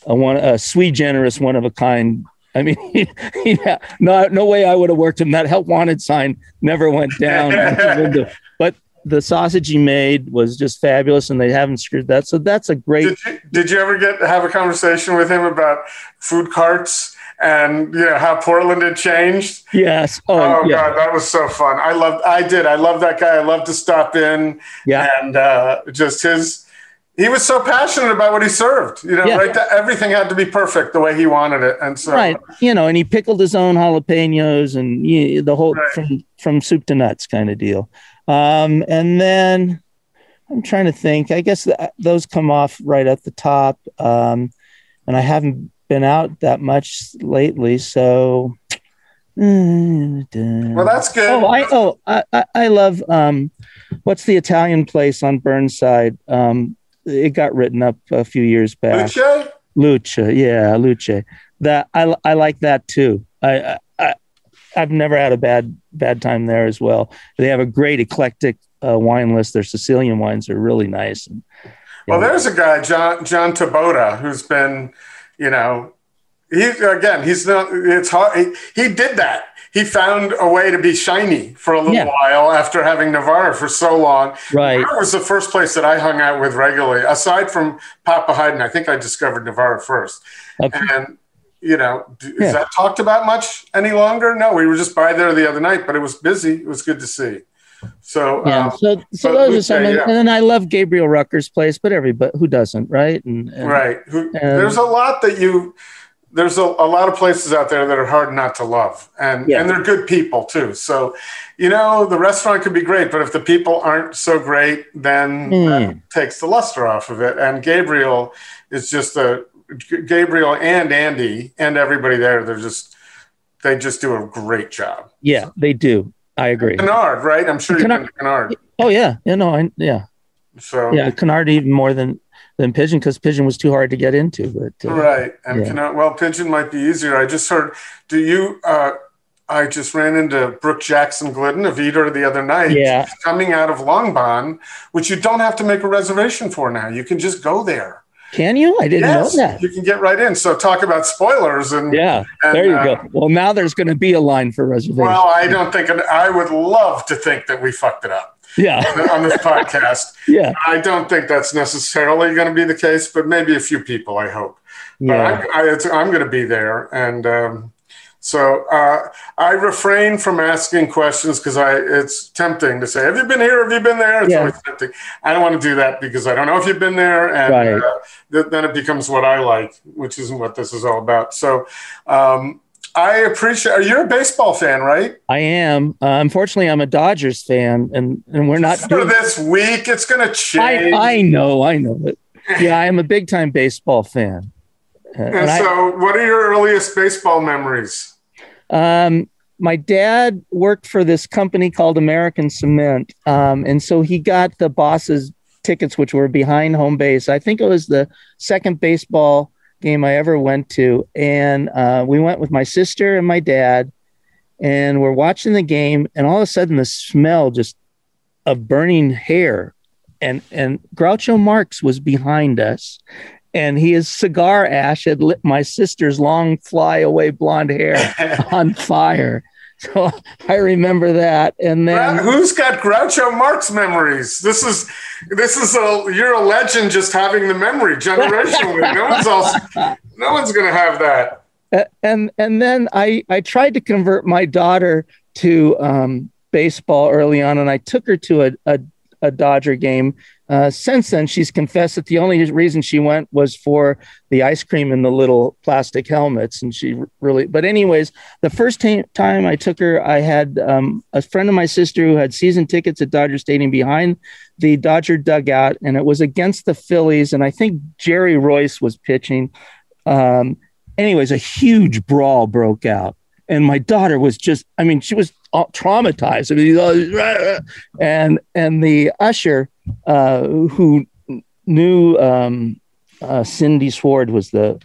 a one, a sweet, generous, one of a kind. I mean, (laughs) yeah, no, no way I would have worked him. That help wanted sign never went down. (laughs) the window. but the sausage he made was just fabulous, and they haven't screwed that. So that's a great. Did you, did you ever get have a conversation with him about food carts and you know how Portland had changed? Yes. Oh, Oh, yeah. god, that was so fun. I loved. I did. I love that guy. I love to stop in Yeah. and uh, just his. He was so passionate about what he served. You know, Yeah. right? Everything had to be perfect the way he wanted it, and so right you know and he pickled his own jalapenos and you, the whole Right. from from soup to nuts kind of deal um and then i'm trying to think i guess th- those come off right at the top um and i haven't been out that much lately so Well, that's good. oh i oh I, I i love um what's the italian place on burnside um it got written up a few years back Luce? Lucha, yeah, Luce. That I I like that too. I, I I've never had a bad bad time there as well. They have a great eclectic uh, wine list. Their Sicilian wines are really nice. And, Well, there's a guy, John John Taboada, who's been, you know, he again, he's not. It's hard. He, he did that. He found a way to be shiny for a little Yeah. while after having Navarre for so long. Right. Navarre was the first place that I hung out with regularly, aside from Papa Haydn. I think I discovered Navarre first. Okay. And you know, is Yeah. that talked about much any longer? No, we were just by there the other night, but it was busy. It was good to see. So Yeah. um, so so those are some, and, yeah. and then I love Gabriel Rucker's place, but everybody who doesn't, right? And, and right, Who, there's a lot that you. There's a, a lot of places out there that are hard not to love, and Yeah. and they're good people too. So, you know, the restaurant could be great, but if the people aren't so great, then that Mm. takes the luster off of it. And Gabriel is just a Gabriel and Andy and everybody there. They're just they just do a great job. Yeah, they do. I agree. Canard, right? I'm sure you've been to Canard. Oh yeah, yeah, no, I, yeah, So yeah. Canard even more than than Pigeon because Pigeon was too hard to get into. But uh, right, and yeah. Well, Pigeon might be easier. I just heard. Do you? uh I just ran into Brooke Jackson Glidden of Eater the other night. Yeah. Coming out of Langbaan, which you don't have to make a reservation for now. You can just go there. can you? I didn't yes, know that. you can get right in. So talk about spoilers and Yeah, And, there you uh, go. Well, now there's going to be a line for reservations. Well, I don't think I would love to think that we fucked it up yeah, (laughs) on this podcast. yeah, I don't think that's necessarily going to be the case, but maybe a few people. I hope. But yeah. I'm, I, it's, I'm going to be there, and um, so uh, I refrain from asking questions because I it's tempting to say, "Have you been here? Have you been there?" It's Yeah. always tempting. I don't want to do that because I don't know if you've been there, and Right. uh, th- then it becomes what I like, which isn't what this is all about. So. Um, I appreciate. You're a baseball fan, right? I am. Uh, unfortunately, I'm a Dodgers fan, and and we're not. (laughs) For Doing, this week, it's going to change. I know, I know it. Yeah, I am a big time baseball fan. Uh, and and I, so, what are your earliest baseball memories? Um, my dad worked for this company called American Cement, um, and so he got the boss's tickets, which were behind home base. I think it was the second baseball game I ever went to, and uh, we went with my sister and my dad, and we're watching the game, and all of a sudden the smell just of burning hair, and and Groucho Marx was behind us, and his cigar ash had lit my sister's long flyaway blonde hair (laughs) on fire. So (laughs) I remember that. And then Who's got Groucho Marx memories? This is this is a you're a legend just having the memory generationally. (laughs) no one's else no one's gonna have that. and and then I I tried to convert my daughter to um, baseball early on, and I took her to a a, a Dodger game. Uh, since then, she's confessed that the only reason she went was for the ice cream and the little plastic helmets, and she really. But anyways, the first ta- time I took her, I had um, a friend of my sister who had season tickets at Dodger Stadium behind the Dodger dugout, and it was against the Phillies, and I think Jerry Reuss was pitching. Um, anyways, a huge brawl broke out. And my daughter was just, I mean, she was all traumatized. I mean, (laughs) and and the usher uh, who knew um, uh, Cindy Sward was the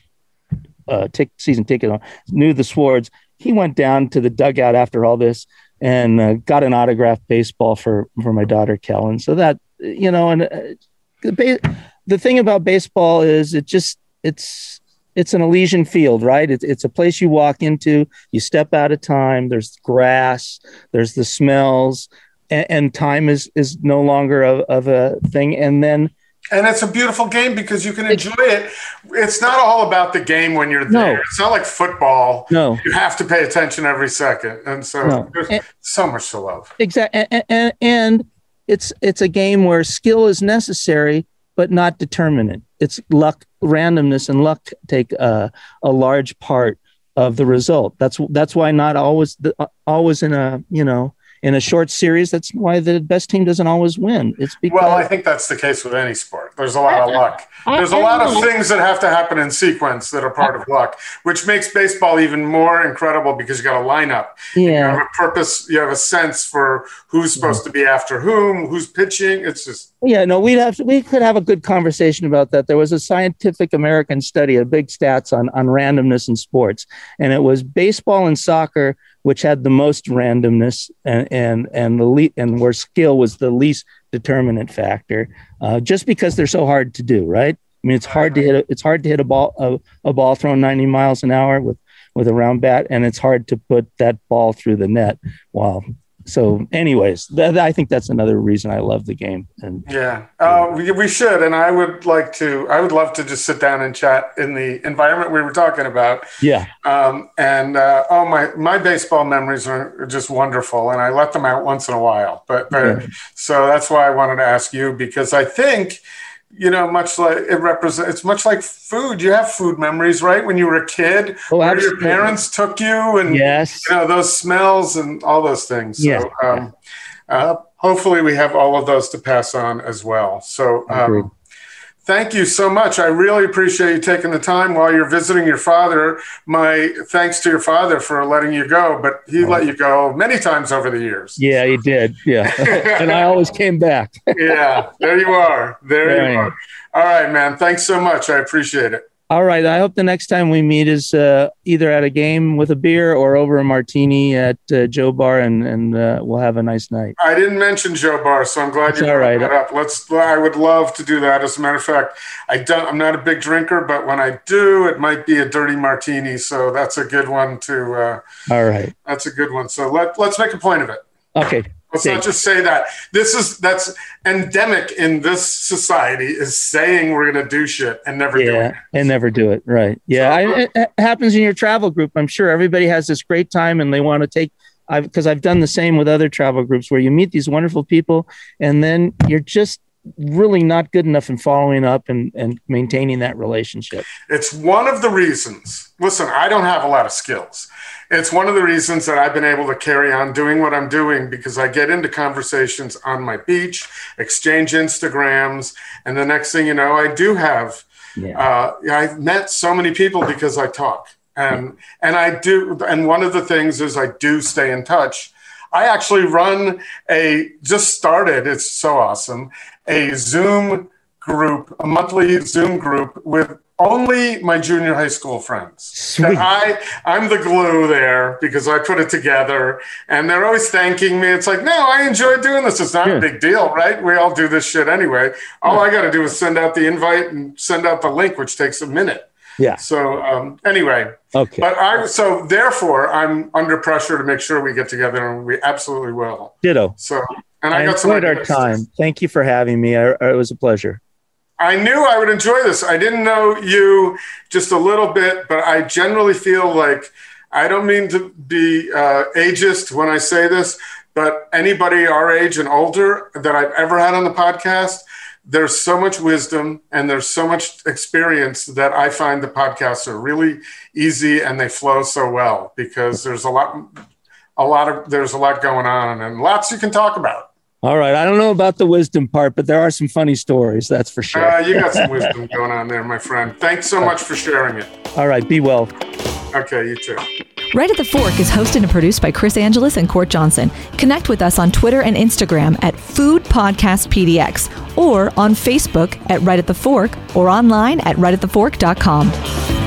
uh, season ticket on, knew the Swards. He went down to the dugout after all this and uh, got an autographed baseball for for my daughter Kellen. So that you know, and uh, the ba- the thing about baseball is it just it's it's an Elysian field, right? It's it's a place you walk into, you step out of time. There's grass, there's the smells, and, and time is is no longer of, of a thing. And then And it's a beautiful game because you can enjoy it. It's not all about the game when you're there. No. It's not like football. no, You have to pay attention every second. And so No. there's And- so much to love. exactly, and, and and it's it's a game where skill is necessary, but not determinant. It's luck, randomness, and luck take a, a large part of the result. That's that's why not always the, always in a you know in a short series. That's why the best team doesn't always win. It's because Well, I think that's the case with any sport. There's a lot of luck. There's a I lot of things that have to happen in sequence that are part of luck, which makes baseball even more incredible because you got a lineup. Yeah. You have a purpose, you have a sense for who's supposed to be after whom, who's pitching. It's just Yeah, no, we'd have to, we could have a good conversation about that. There was a scientific American study, a big stats on on randomness in sports, and it was baseball and soccer which had the most randomness and and and the le- and where skill was the least determinant factor, uh, just because they're so hard to do, right? I mean, it's hard to hit. A, it's hard to hit a ball a, a ball thrown ninety miles an hour with with a round bat, and it's hard to put that ball through the net. Wow. So, anyways, th- I think that's another reason I love the game. And yeah, uh, we, we should. And I would like to. I would love to just sit down and chat in the environment we were talking about. Yeah. Um, and uh, oh my, my baseball memories are just wonderful, and I let them out once in a while. But, but yeah. so that's why I wanted to ask you because I think you know, much like it represents, it's much like food. You have food memories, right? When you were a kid, oh, where your parents took you, and yes, you know those smells and all those things. Yeah. So, um, uh, hopefully, we have all of those to pass on as well. So, um, Thank you so much. I really appreciate you taking the time while you're visiting your father. My thanks to your father for letting you go, but he let you go many times over the years. Yeah, he did. Yeah. (laughs) and I always came back. yeah, there you are. There, there you are. All right, man. Thanks so much. I appreciate it. All right. I hope the next time we meet is uh, either at a game with a beer or over a martini at uh, Jo Bar, and and uh, we'll have a nice night. I didn't mention Jo Bar, so I'm glad That's you brought right. that up. Let's. I would love to do that. As a matter of fact, I don't. I'm not a big drinker, but when I do, it might be a dirty martini. So that's a good one to. Uh, All right. That's a good one. So let let's make a point of it. Okay. Let's not just say that. This is that's endemic in this society is saying we're going to do shit and never yeah, doing it. and never do it. Right. Yeah. So- I, it, it happens in your travel group. I'm sure everybody has this great time and they want to take. I've because I've done the same with other travel groups where you meet these wonderful people and then you're just really not good enough in following up and, and maintaining that relationship. It's one of the reasons. Listen, I don't have a lot of skills. It's one of the reasons that I've been able to carry on doing what I'm doing because I get into conversations on my beach, exchange Instagrams, and the next thing you know, I do have. Yeah. Uh, I've met so many people because I talk, and and I do. And one of the things is I do stay in touch. I actually run a just started. It's so awesome. A Zoom group, a monthly Zoom group with only my junior high school friends. Sweet. I I'm the glue there because I put it together, and they're always thanking me. It's like, no, I enjoy doing this. It's not Yeah. a big deal, right? We all do this shit anyway. All I got to do is send out the invite and send out the link, which takes a minute. Yeah. So um, anyway, Okay. but I so therefore I'm under pressure to make sure we get together, and we absolutely will. Ditto. So and I, I got some enjoyed our time. Thank you for having me. I, it was a pleasure. I knew I would enjoy this. I didn't know you just a little bit, but I generally feel like I don't mean to be uh, ageist when I say this, but anybody our age and older that I've ever had on the podcast, there's so much wisdom and there's so much experience that I find the podcasts are really easy and they flow so well because there's a lot, a lot of there's a lot going on and lots you can talk about. All right. I don't know about the wisdom part, but there are some funny stories. That's for sure. Uh, you got some wisdom going on there, my friend. Thanks so much for sharing it. All right. Be well. Okay, you too. Right at the Fork is hosted and produced by Chris Angelus and Court Johnson. Connect with us on Twitter and Instagram at Food Podcast PDX or on Facebook at Right at the Fork or online at rightatthefork.com.